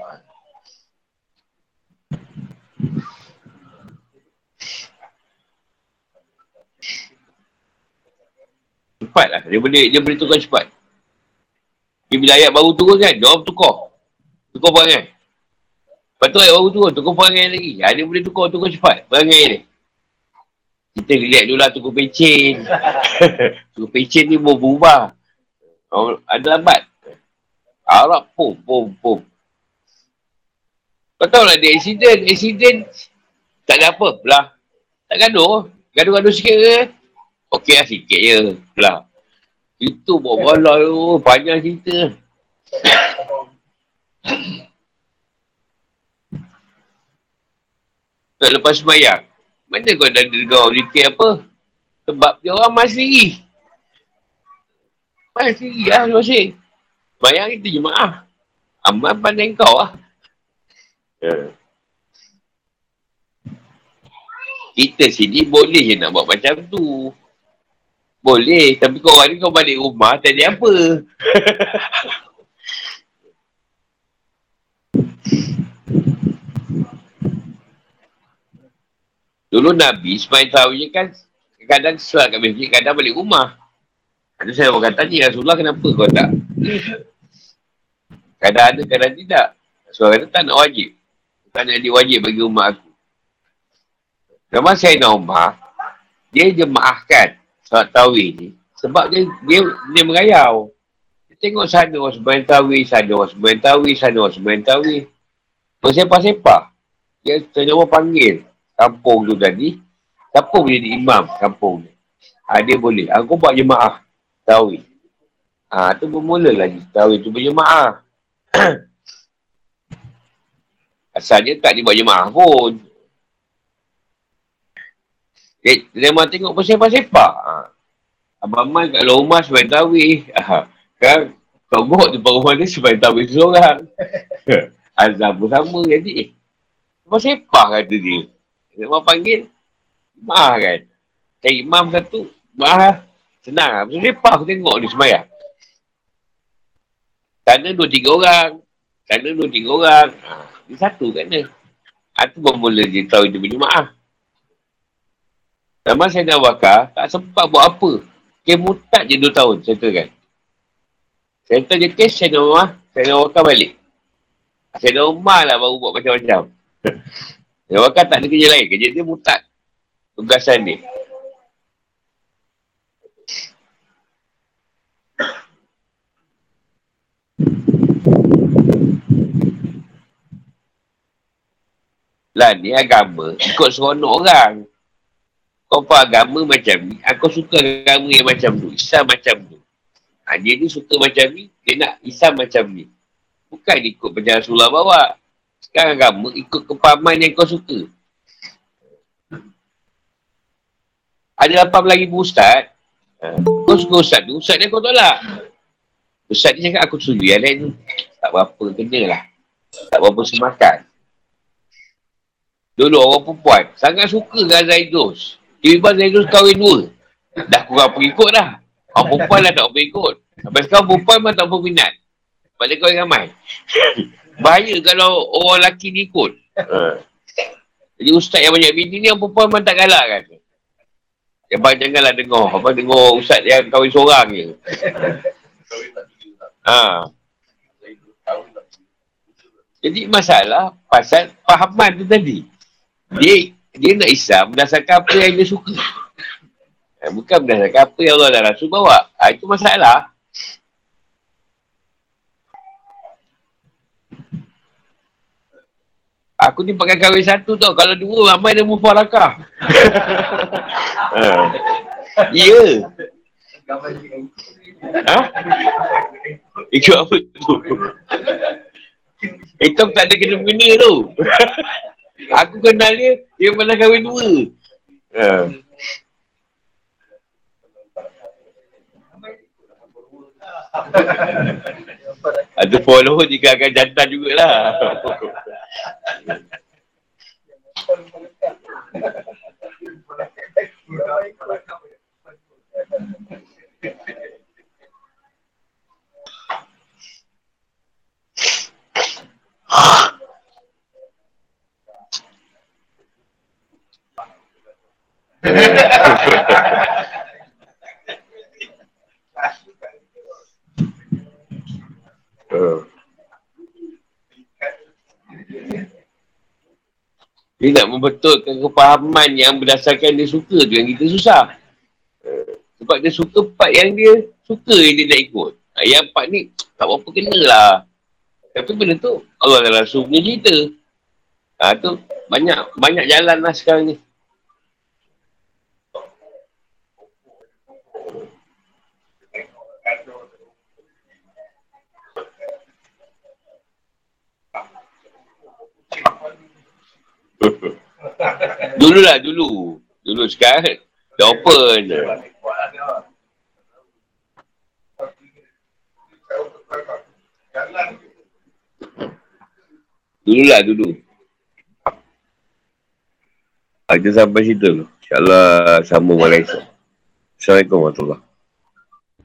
Cepat lah. Dia boleh, dia boleh tukar cepat. Dia bila ayat baru turun kan, dia orang tukar. Tukar perangai. Lepas tu ayat baru turun, tukar perangai lagi. Ha, dia boleh tukar, tukar cepat perangai dia. Kita lihat dulu lah tukar pecin. tukar pecin ni boleh berubah. Ada lambat. Arab pum, pum, pum. Kau tahu lah dia accident, accident. Tak ada apa, belah. Tak gaduh. Gaduh-gaduh sikit ke? Okey lah sikit je. Belah. Itu buat bola tu. Panjang cerita. Tak lepas sembahyang. Mana kau dah dengar zikir apa? Sebab dia orang masih sendiri. Masih sendiri lah masih. Sembahyang kita jemaah. Amal pandai kau lah. Yeah. Kita sini boleh je nak buat macam tu. Boleh. Tapi kau ni kau balik rumah tak ada apa. Dulu Nabi Ismail Tawi kan kadang sesuai kat masjid, kadang balik rumah. Ada saya orang kata ni Rasulullah kenapa kau tak? Kadang ada, kadang tidak. Rasulullah kata tak nak wajib. Tak nak dia wajib bagi rumah aku. Nama saya nak rumah, dia jemaahkan salat tawih ni. Sebab dia, dia, dia merayau. Dia tengok sana orang sembahyang tawih, sana orang sembahyang tawih, sana orang sembahyang tawih. Bersepak-sepak. Dia ternyata panggil kampung tu tadi, siapa boleh jadi imam kampung ni? Ha, dia boleh. Aku buat jemaah tawih. Ha, tu bermula lagi. Tawih tu berjemaah. Asalnya tak dibuat jemaah pun. Dia, dia memang tengok bersepak-sepak. Ha. Abang Man kat luar rumah sebab tawih. Ha. Kan? Kau buat tu rumah dia sebab tawih seorang. Azam pun sama jadi. Bersepak kata dia. Dia orang panggil, maaf kan. Cari imam satu, maaf. Senang lah. Lepas aku tengok dia semayang. Sana dua tiga orang. Sana dua tiga orang. Ha, dia satu kan dia. Ha, tu pun mula dia tahu dia punya maaf. Zaman saya dah bakar, tak sempat buat apa. Kes mutat je 2 tahun, settle kan. Settle je kes, saya dah rumah, saya dah bakar balik. Saya dah rumah lah baru buat macam-macam. Saya bakar tak ada kerja lain, kerja dia mutat. Tugasan dia. Lah ni agama ikut seronok orang. Kau faham agama macam ni, aku suka agama yang macam tu. Islam macam tu. Ha, dia ni suka macam ni, dia nak Islam macam ni. Bukan ikut macam Rasulullah bawa. Sekarang agama ikut kepahaman yang kau suka. Ada apa lagi ustaz? Ha, kau suka ustaz tu, ustaz dia kau tolak. Ustaz dia cakap aku setuju. Yang lain tak berapa kena lah. Tak berapa semakan. Dulu orang perempuan sangat suka dengan Zaidus. Tiba-tiba Zaidus kahwin dua. Dah kurang pengikut dah. Orang perempuan dah tak pengikut. Sampai sekarang perempuan pun tak berminat. Pada kau yang ramai. Bahaya kalau orang lelaki ni ikut. Ha. Jadi ustaz yang banyak bini ni orang perempuan pun tak galak kan. Yang bang janganlah dengar. Apa dengar ustaz yang kahwin seorang je. Ha. Jadi masalah pasal fahaman tu tadi. Dia dia nak Islam berdasarkan apa yang dia suka. Eh, bukan berdasarkan apa yang Allah dan Rasul bawa. Ha, itu masalah. Aku ni pakai kahwin satu tau. Kalau dua, ramai dia mufarakah. ha. Ya. Ha? Ikut apa tu? Itu tak ada kena-kena tu. Aku kenal dia, dia pernah kahwin dua. Ha. Ada follow jika akan jantan jugalah. Dia nak membetulkan kepahaman yang berdasarkan dia suka tu yang kita susah. Sebab dia suka part yang dia suka yang dia nak ikut. Yang part ni tak apa-apa kena lah. Tapi benda tu Allah dan Rasul punya cerita. Ha, tu banyak banyak jalan lah sekarang ni. Dulu lah, dulu. Dulu sekarang, dah open. Dulu lah, dulu. Kita sampai situ. InsyaAllah, sambung Malaysia. Assalamualaikum warahmatullahi